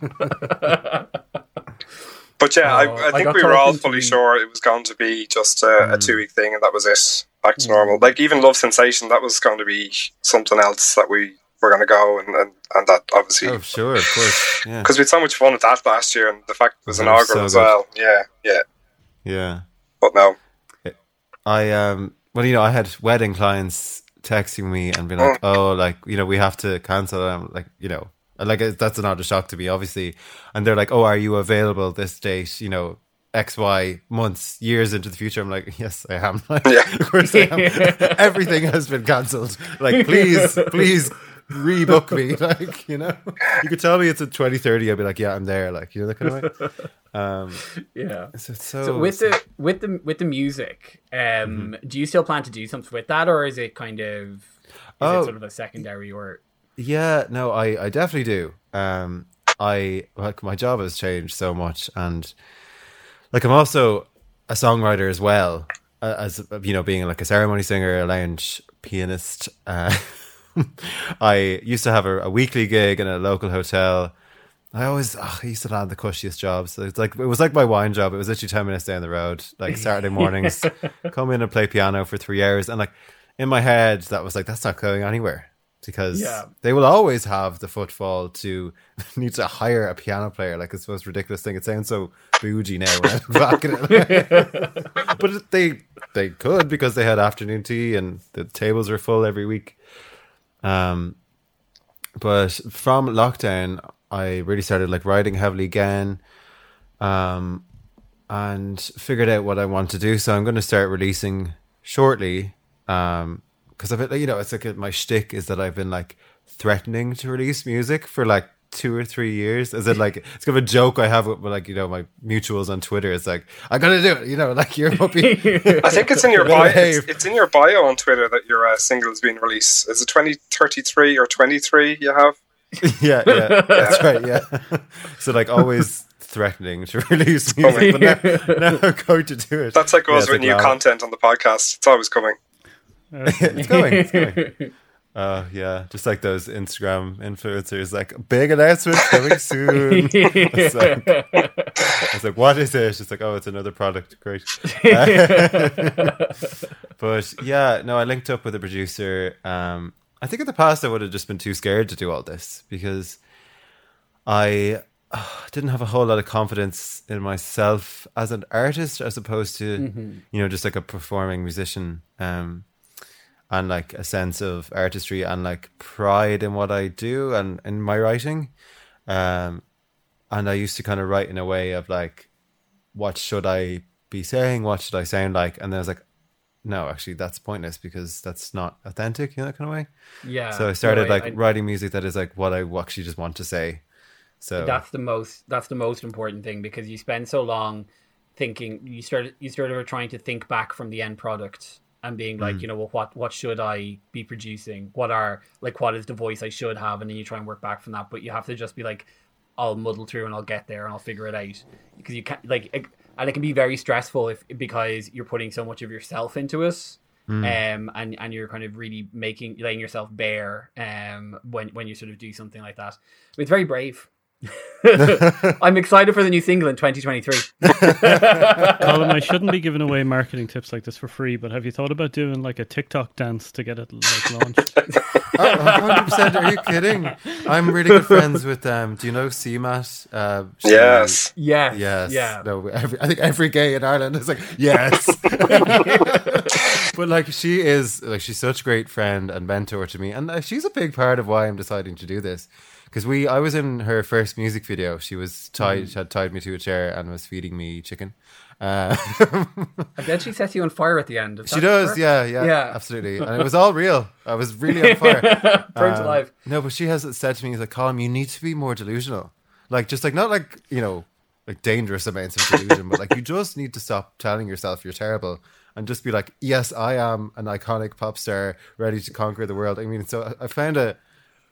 But yeah, I, I, think I we were all fully sure it was going to be just a, mm. a two week thing, and that was it. Back to mm. normal. Like even Love Sensation, that was going to be something else that we were going to go, and, and, and that obviously. Oh sure, of course, yeah. Because we had so much fun with that last year, and the fact it was inaugural so as good. well. Yeah, yeah, yeah. But no, I um. Well, you know, I had wedding clients texting me and being like, mm. "Oh, like you know, we have to cancel." I'm like, you know, like that's not a shock to me, obviously. And they're like, "Oh, are you available this date?" You know, X, Y months, years into the future. I'm like, yes, I am. Like, yeah. of course I am. Everything has been cancelled. Like, please, please rebook me. Like, you know, you could tell me it's at 2030. I'd be like, yeah, I'm there. Like, you know, that kind of way. Um, yeah. So, so, so, with the with the with the music, um, mm-hmm. do you still plan to do something with that, or is it kind of is oh, it sort of a secondary or? Yeah, no, I, I definitely do. Um, I like my job has changed so much, and like I'm also a songwriter as well uh, as you know, being like a ceremony singer, a lounge pianist. Uh, I used to have a, a, weekly gig in a local hotel. I always I used to land the cushiest jobs. It's like it was like my wine job. It was literally ten minutes down the road. Like Saturday mornings, come in and play piano for three hours, and like in my head, that was like that's not going anywhere because yeah. they will always have the footfall to need to hire a piano player. Like it's the most ridiculous thing. It sounds so bougie now back in it. but they they could because they had afternoon tea and the tables were full every week. Um, but from lockdown, I really started like writing heavily again. Um, and figured out what I want to do. So I'm going to start releasing shortly. Um, because I've been, you know, it's like my shtick is that I've been like threatening to release music for like two or three years. Is it like it's kind of a joke I have with like you know my mutuals on Twitter? It's like I gotta do it. You know, like you're puppy. I think it's in your bio. It's, it's, in your bio on Twitter that your uh, single is being released. Is it twenty thirty three or twenty three? You have. yeah, yeah, that's right. Yeah. so like always threatening to release music, but now, now I'm going to do it. That's like goes yeah, with like, new content on the podcast. It's always coming. It's going. It's going. Uh, yeah, just like those Instagram influencers, like big announcement coming soon. it's, like, it's like, what is it? It's like, oh, it's another product. Great. but yeah, no, I linked up with a producer. Um, I think in the past I would have just been too scared to do all this because I uh, didn't have a whole lot of confidence in myself as an artist, as opposed to mm-hmm. you know just like a performing musician. Um, and like a sense of artistry and like pride in what I do and in my writing. Um, and I used to kind of write in a way of like, what should I be saying? What should I sound like? And then I was like, no, actually, that's pointless because that's not authentic, you know, that kind of way. Yeah. So I started no, I, like I, writing music that is like what I actually just want to say. So that's the most that's the most important thing because you spend so long thinking you started you started of trying to think back from the end product and being like, mm. you know, well, what what should I be producing? What are like what is the voice I should have? And then you try and work back from that. But you have to just be like, I'll muddle through and I'll get there and I'll figure it out because you can't like, it, and it can be very stressful if because you're putting so much of yourself into it. Mm. Um, and and you're kind of really making laying yourself bare um when when you sort of do something like that. It's very brave. I'm excited for the new single in 2023. Colm, I shouldn't be giving away marketing tips like this for free, but have you thought about doing like a TikTok dance to get it like launched? oh, 100%. Are you kidding? I'm really good friends with um do you know CMAT? Uh, yes. Yes. Yes. Yeah. No, every, I think every gay in Ireland is like, yes. but like she is like she's such a great friend and mentor to me and uh, she's a big part of why I'm deciding to do this because we I was in her first music video. She was tied, mm. had tied me to a chair and was feeding me chicken. Uh, and then she sets you on fire at the end. She does, yeah, yeah, yeah, absolutely. And it was all real. I was really on fire, burned um, alive. No, but she has said to me, "He's like, Colm, you need to be more delusional. Like, just like not like you know, like dangerous amounts of delusion, but like you just need to stop telling yourself you're terrible." and just be like, yes, I am an iconic pop star ready to conquer the world. I mean, so I found a,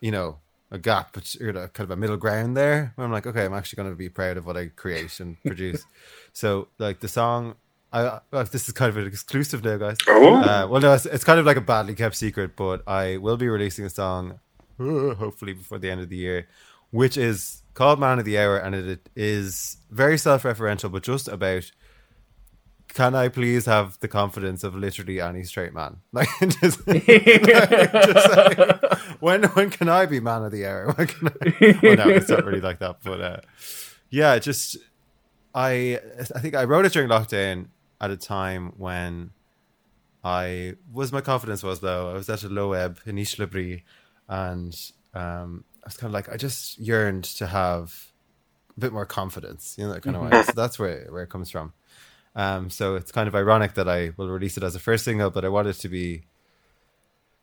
you know, a gap, but you know, kind of a middle ground there where I'm like, okay, I'm actually going to be proud of what I create and produce. so, like the song, I well, this is kind of an exclusive now, guys. Oh. Uh, well, no, it's, it's, kind of like a badly kept secret, but I will be releasing a song, uh, hopefully before the end of the year, which is called Man of the Hour, and it is very self-referential, but just about can I please have the confidence of literally any straight man? Like, just, like, just like, when when can I be man of the hour? When can I, well, no, it's not really like that, but uh, yeah, just I I think I wrote it during lockdown at a time when I was my confidence was low. I was at a low ebb in Ishlabri, and um, I was kind of like I just yearned to have a bit more confidence, you know, that kind of way. Mm-hmm. So that's where where it comes from. Um, so it's kind of ironic that I will release it as a first single, but I want it to be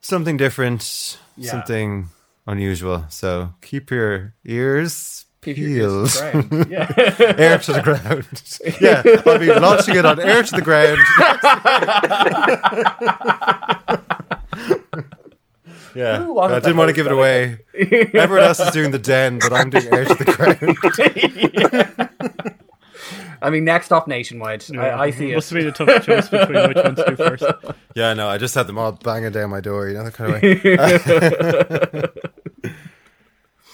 something different, yeah. something unusual. So keep your ears peeled. Yeah. air to the ground. yeah, I'll be launching it on Ear to the Ground. yeah, Ooh, I didn't want to give it away. Everyone else is doing the den, but I'm doing Ear to the Ground. I mean, next off nationwide. Yeah, I, I, see it. Must have been a tough choice between which one to do first. Yeah, no, I just had them all banging down my door, you know, that kind of way.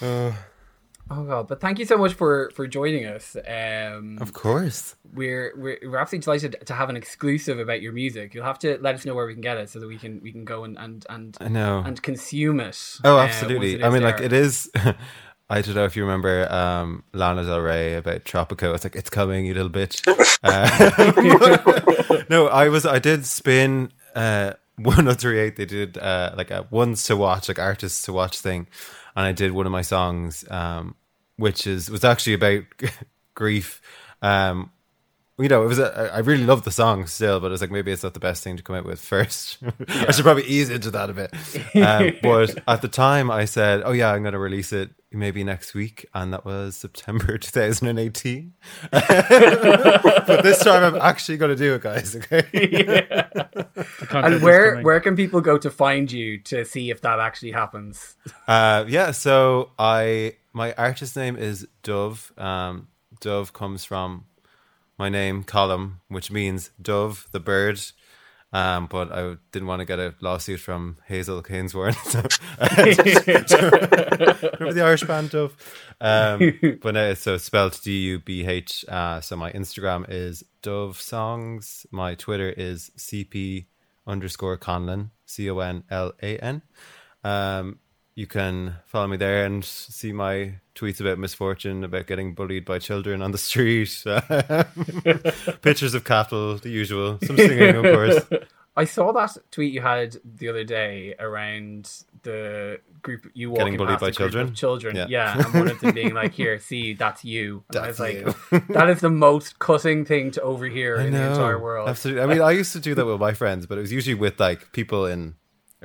uh, oh god! But thank you so much for for joining us. Um, of course, we're we're we're absolutely delighted to have an exclusive about your music. You'll have to let us know where we can get it so that we can we can go and and and I know and consume it. Oh, absolutely. Uh, I mean, there. like it is. I don't know if you remember um, Lana Del Rey about Tropico. It's like it's coming, you little bitch. Uh, no, I was I did spin uh, one of three eight. They did uh, like a ones to watch, like artists to watch thing, and I did one of my songs, um, which is was actually about grief. Um, you know, it was a, I really love the song still, but it's like maybe it's not the best thing to come out with first. Yeah. I should probably ease into that a bit. Um, but at the time, I said, "Oh yeah, I'm going to release it maybe next week," and that was September 2018. but this time, I'm actually going to do it, guys. Okay. Yeah. and where where can people go to find you to see if that actually happens? Uh, yeah, so I my artist name is Dubh. Um, Dubh comes from my name, Colm, which means dove, the bird. Um, but I didn't want to get a lawsuit from Hazel Kaneswaran. remember the Irish band Dove? Um, but no, so spelled D U B H. Uh, so my Instagram is Dubh Songs. My Twitter is CP underscore Conlan, C O N L A N. Um, you can follow me there and see my tweets about misfortune, about getting bullied by children on the street, um, pictures of cattle, the usual, some singing, of course. I saw that tweet you had the other day around the group you walking getting bullied by children. Children, yeah. yeah, and one of them being like, "Here, see, that's you." And that's I was like, "That is the most cutting thing to overhear in the entire world." Absolutely. I mean, I used to do that with my friends, but it was usually with like people in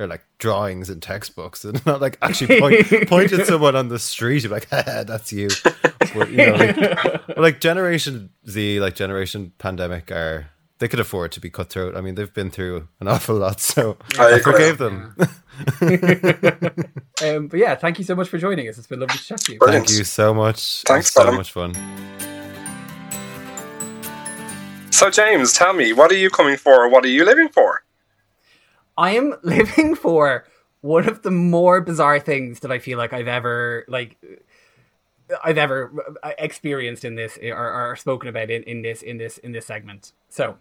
or like drawings and textbooks and not like actually point, point at someone on the street and like that's you. But, you know like, like, generation z like generation pandemic are they could afford to be cutthroat. I mean they've been through an awful lot so i, I forgave them. Um, but yeah thank you so much for joining us. It's been lovely to chat to you. Brilliant. thank you so much. Thanks so much fun. So james tell me what are you coming for? What are you living for I am living for one of the more bizarre things that I feel like I've ever like I've ever uh, experienced in this or, or spoken about in, in this in this in this segment. So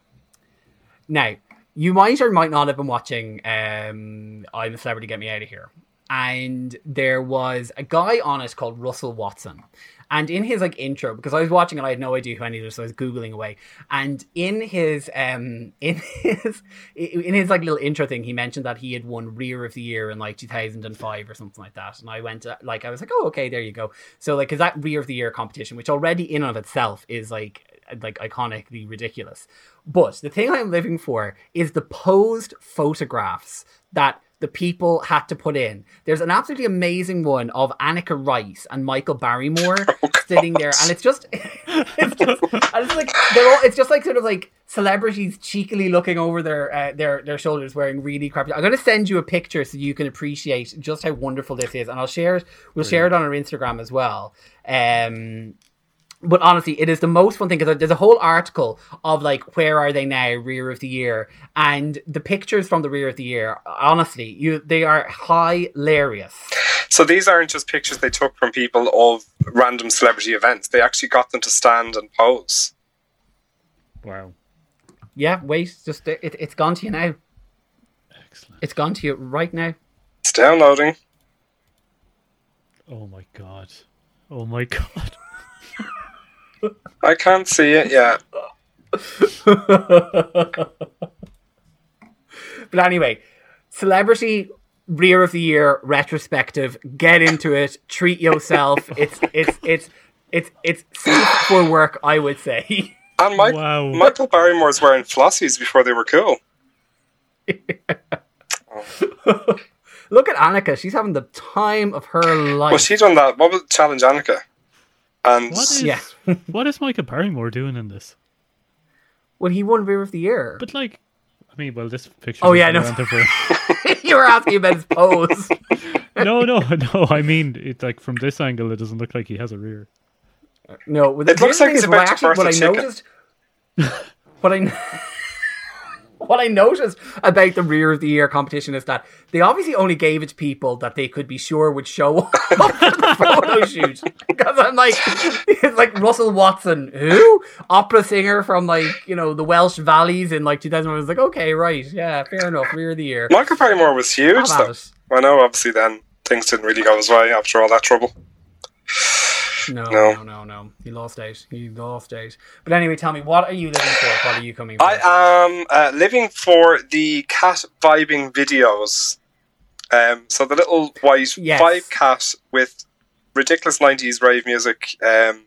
now you might or might not have been watching um, I'm a Celebrity Get Me Out of Here. And there was a guy on it called Russell Watson. And in his like intro, because I was watching and I had no idea who any of this, so I was googling away. And in his um in his in his like little intro thing, he mentioned that he had won Rear of the Year in like 2005 or something like that. And I went to, like I was like, oh okay, there you go. So like, is that Rear of the Year competition, which already in and of itself is like like iconically ridiculous. But the thing I'm living for is the posed photographs that the people had to put in. There's an absolutely amazing one of Anneka Rice and Michael Barrymore oh, sitting there, and it's just, it's just, it's like they're all, it's just like sort of like celebrities cheekily looking over their uh, their their shoulders, wearing really crappy. I'm going to send you a picture so you can appreciate just how wonderful this is, and I'll share it. We'll Brilliant. share it on our Instagram as well. Um, but honestly, it is the most fun thing because there's a whole article of like where are they now, rear of the year, and the pictures from the rear of the year. Honestly, you they are hilarious. So these aren't just pictures they took from people of random celebrity events. They actually got them to stand and pose. Wow. Yeah, wait, just it, it's gone to you now. Excellent. It's gone to you right now. It's downloading. Oh my god. Oh my god. I can't see it yet. But anyway, celebrity rear of the year retrospective. Get into it. Treat yourself. It's it's it's it's it's safe for work. I would say. And Mike, Wow. Michael Barrymore's wearing flossies before they were cool. Look at Anneka. She's having the time of her life. Well, she done that. What was the Challenge Anneka? And What is Yeah. what is Michael Barrymore doing in this? Well, he won rear of the year. But like I mean, well this picture Oh, yeah, no. you were asking about his pose. No, no, no. I mean it's like from this angle it doesn't look like he has a rear. No, It looks like thing he's is, what about I to actually, what a I chicken. noticed, what I what I noticed about the rear of the year competition is that they obviously only gave it to people that they could be sure would show up for the photo shoot. Because I'm like, it's like Russell Watson, who opera singer from like you know the Welsh Valleys in like 2001. I was like, okay, right, yeah, fair enough, rear of the year. Michael Barrymore was huge. I know, obviously, then things didn't really go his way after all that trouble. No, No. no, no, no. He lost out. He lost out. But anyway, tell me, what are you living for? What are you coming for? I am uh, living for the cat vibing videos. Um, so the little white Yes. vibe cat with ridiculous 90s rave music. Um,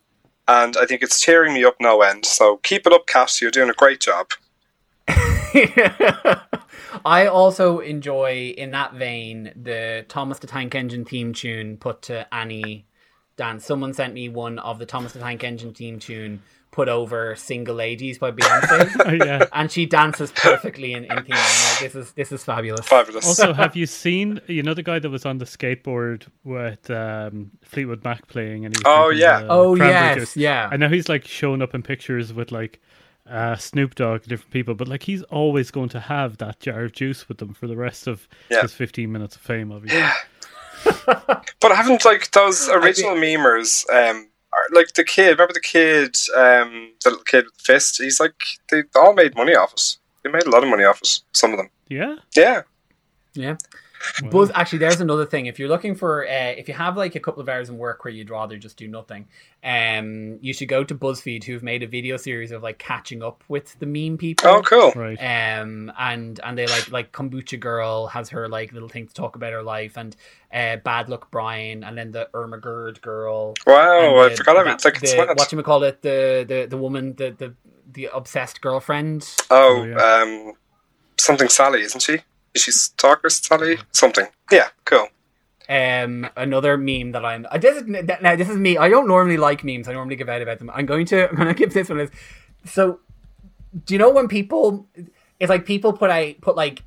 and I think it's cheering me up no end. So keep it up, cat. You're doing a great job. I also enjoy, in that vein, the Thomas the Tank Engine theme tune put to Annie dance. Someone sent me one of the Thomas the Tank Engine theme tune put over "Single Ladies" by Beyonce, Oh, yeah. and she dances perfectly in, in theme. Like, this is this is fabulous. Fabulous. Also, have you seen you know the guy that was on the skateboard with um, Fleetwood Mac playing and he Oh, yeah. the Oh, cranberry yes, juice? yeah. I know he's like showing up in pictures with like uh, Snoop Dogg, different people, but like he's always going to have that jar of juice with them for the rest of Yeah. his 15 minutes of fame. Obviously, But I haven't like those original memers, um, are, like the kid? Remember the kid, um, the little kid with the fist? He's like they all made money off us. They made a lot of money off us. Some of them, yeah. yeah. Yeah. Buzz, actually, there's another thing. If you're looking for, uh, if you have like a couple of hours in work where you'd rather just do nothing, um, you should go to BuzzFeed, who've made a video series of like catching up with the meme people. Oh, cool. Right. Um, and and they like like kombucha girl has her like little thing to talk about her life, and uh, bad luck Brian, and then the Ermahgerd girl. Wow, and I forgot about it. Like it's the, mad. what you call it the the the woman the the the obsessed girlfriend. Oh, Oh, yeah. um, something Sally, isn't she? Is she Stalker Sally? Something. Yeah, cool. Um, another meme that I'm. This is now. This is me. I don't normally like memes. I normally give out about them. I'm going to. I'm going to give this one as. So, do you know when people? It's like people put out put like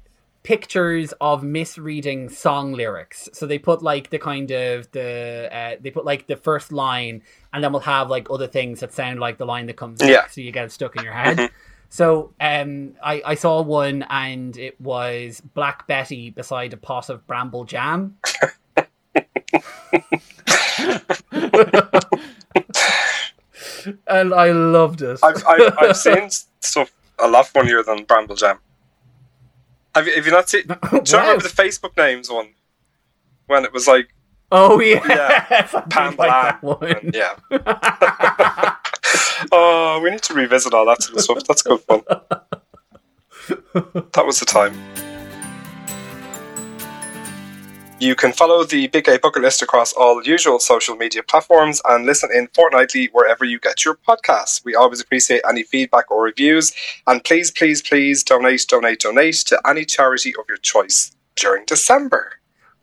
pictures of misreading song lyrics. So they put like the kind of the uh, they put like the first line, and then we'll have like other things that sound like the line that comes. Yeah. Next, so you get it stuck in your head. So um, I, I saw one and it was Black Betty beside a pot of bramble jam. and I loved it. I've, I've, I've seen stuff a lot funnier than Bramble Jam. Have you, have you not seen? Do you Wow. remember the Facebook names one? When it was like oh yeah, Yeah. Pam like Lam. Yeah. Oh, we need to revisit all that sort of stuff. That's good fun. That was the time. You can follow the Big Gay Bucket List across all usual social media platforms and listen in fortnightly wherever you get your podcasts. We always appreciate any feedback or reviews. And please, please, please donate, donate, donate to any charity of your choice during December.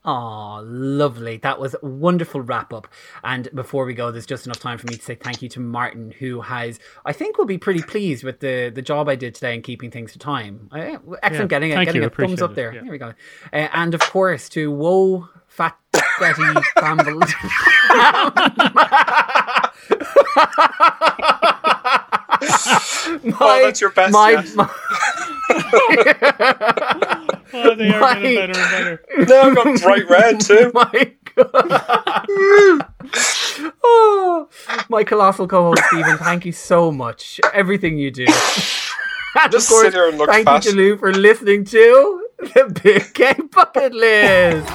Oh, lovely. That was a wonderful wrap up. And before we go, there's just enough time for me to say thank you to Martin, who has, I think, will be pretty pleased with the, the job I did today in keeping things to time. Uh, excellent Yeah, getting, it, getting you, a thumbs up it, there. yeah. Here we go. Uh, and of course, to Whoa Fat Betty Bramble. my, Oh, that's your best my, yet. my- Oh, they are getting better and better. Now I've got bright red too. my oh, my colossal co-host Stephen, thank you so much. Everything you do. and Just of course, sit here and look fast. thank fat. you, Jalou, for listening to the Big Gay Bucket List.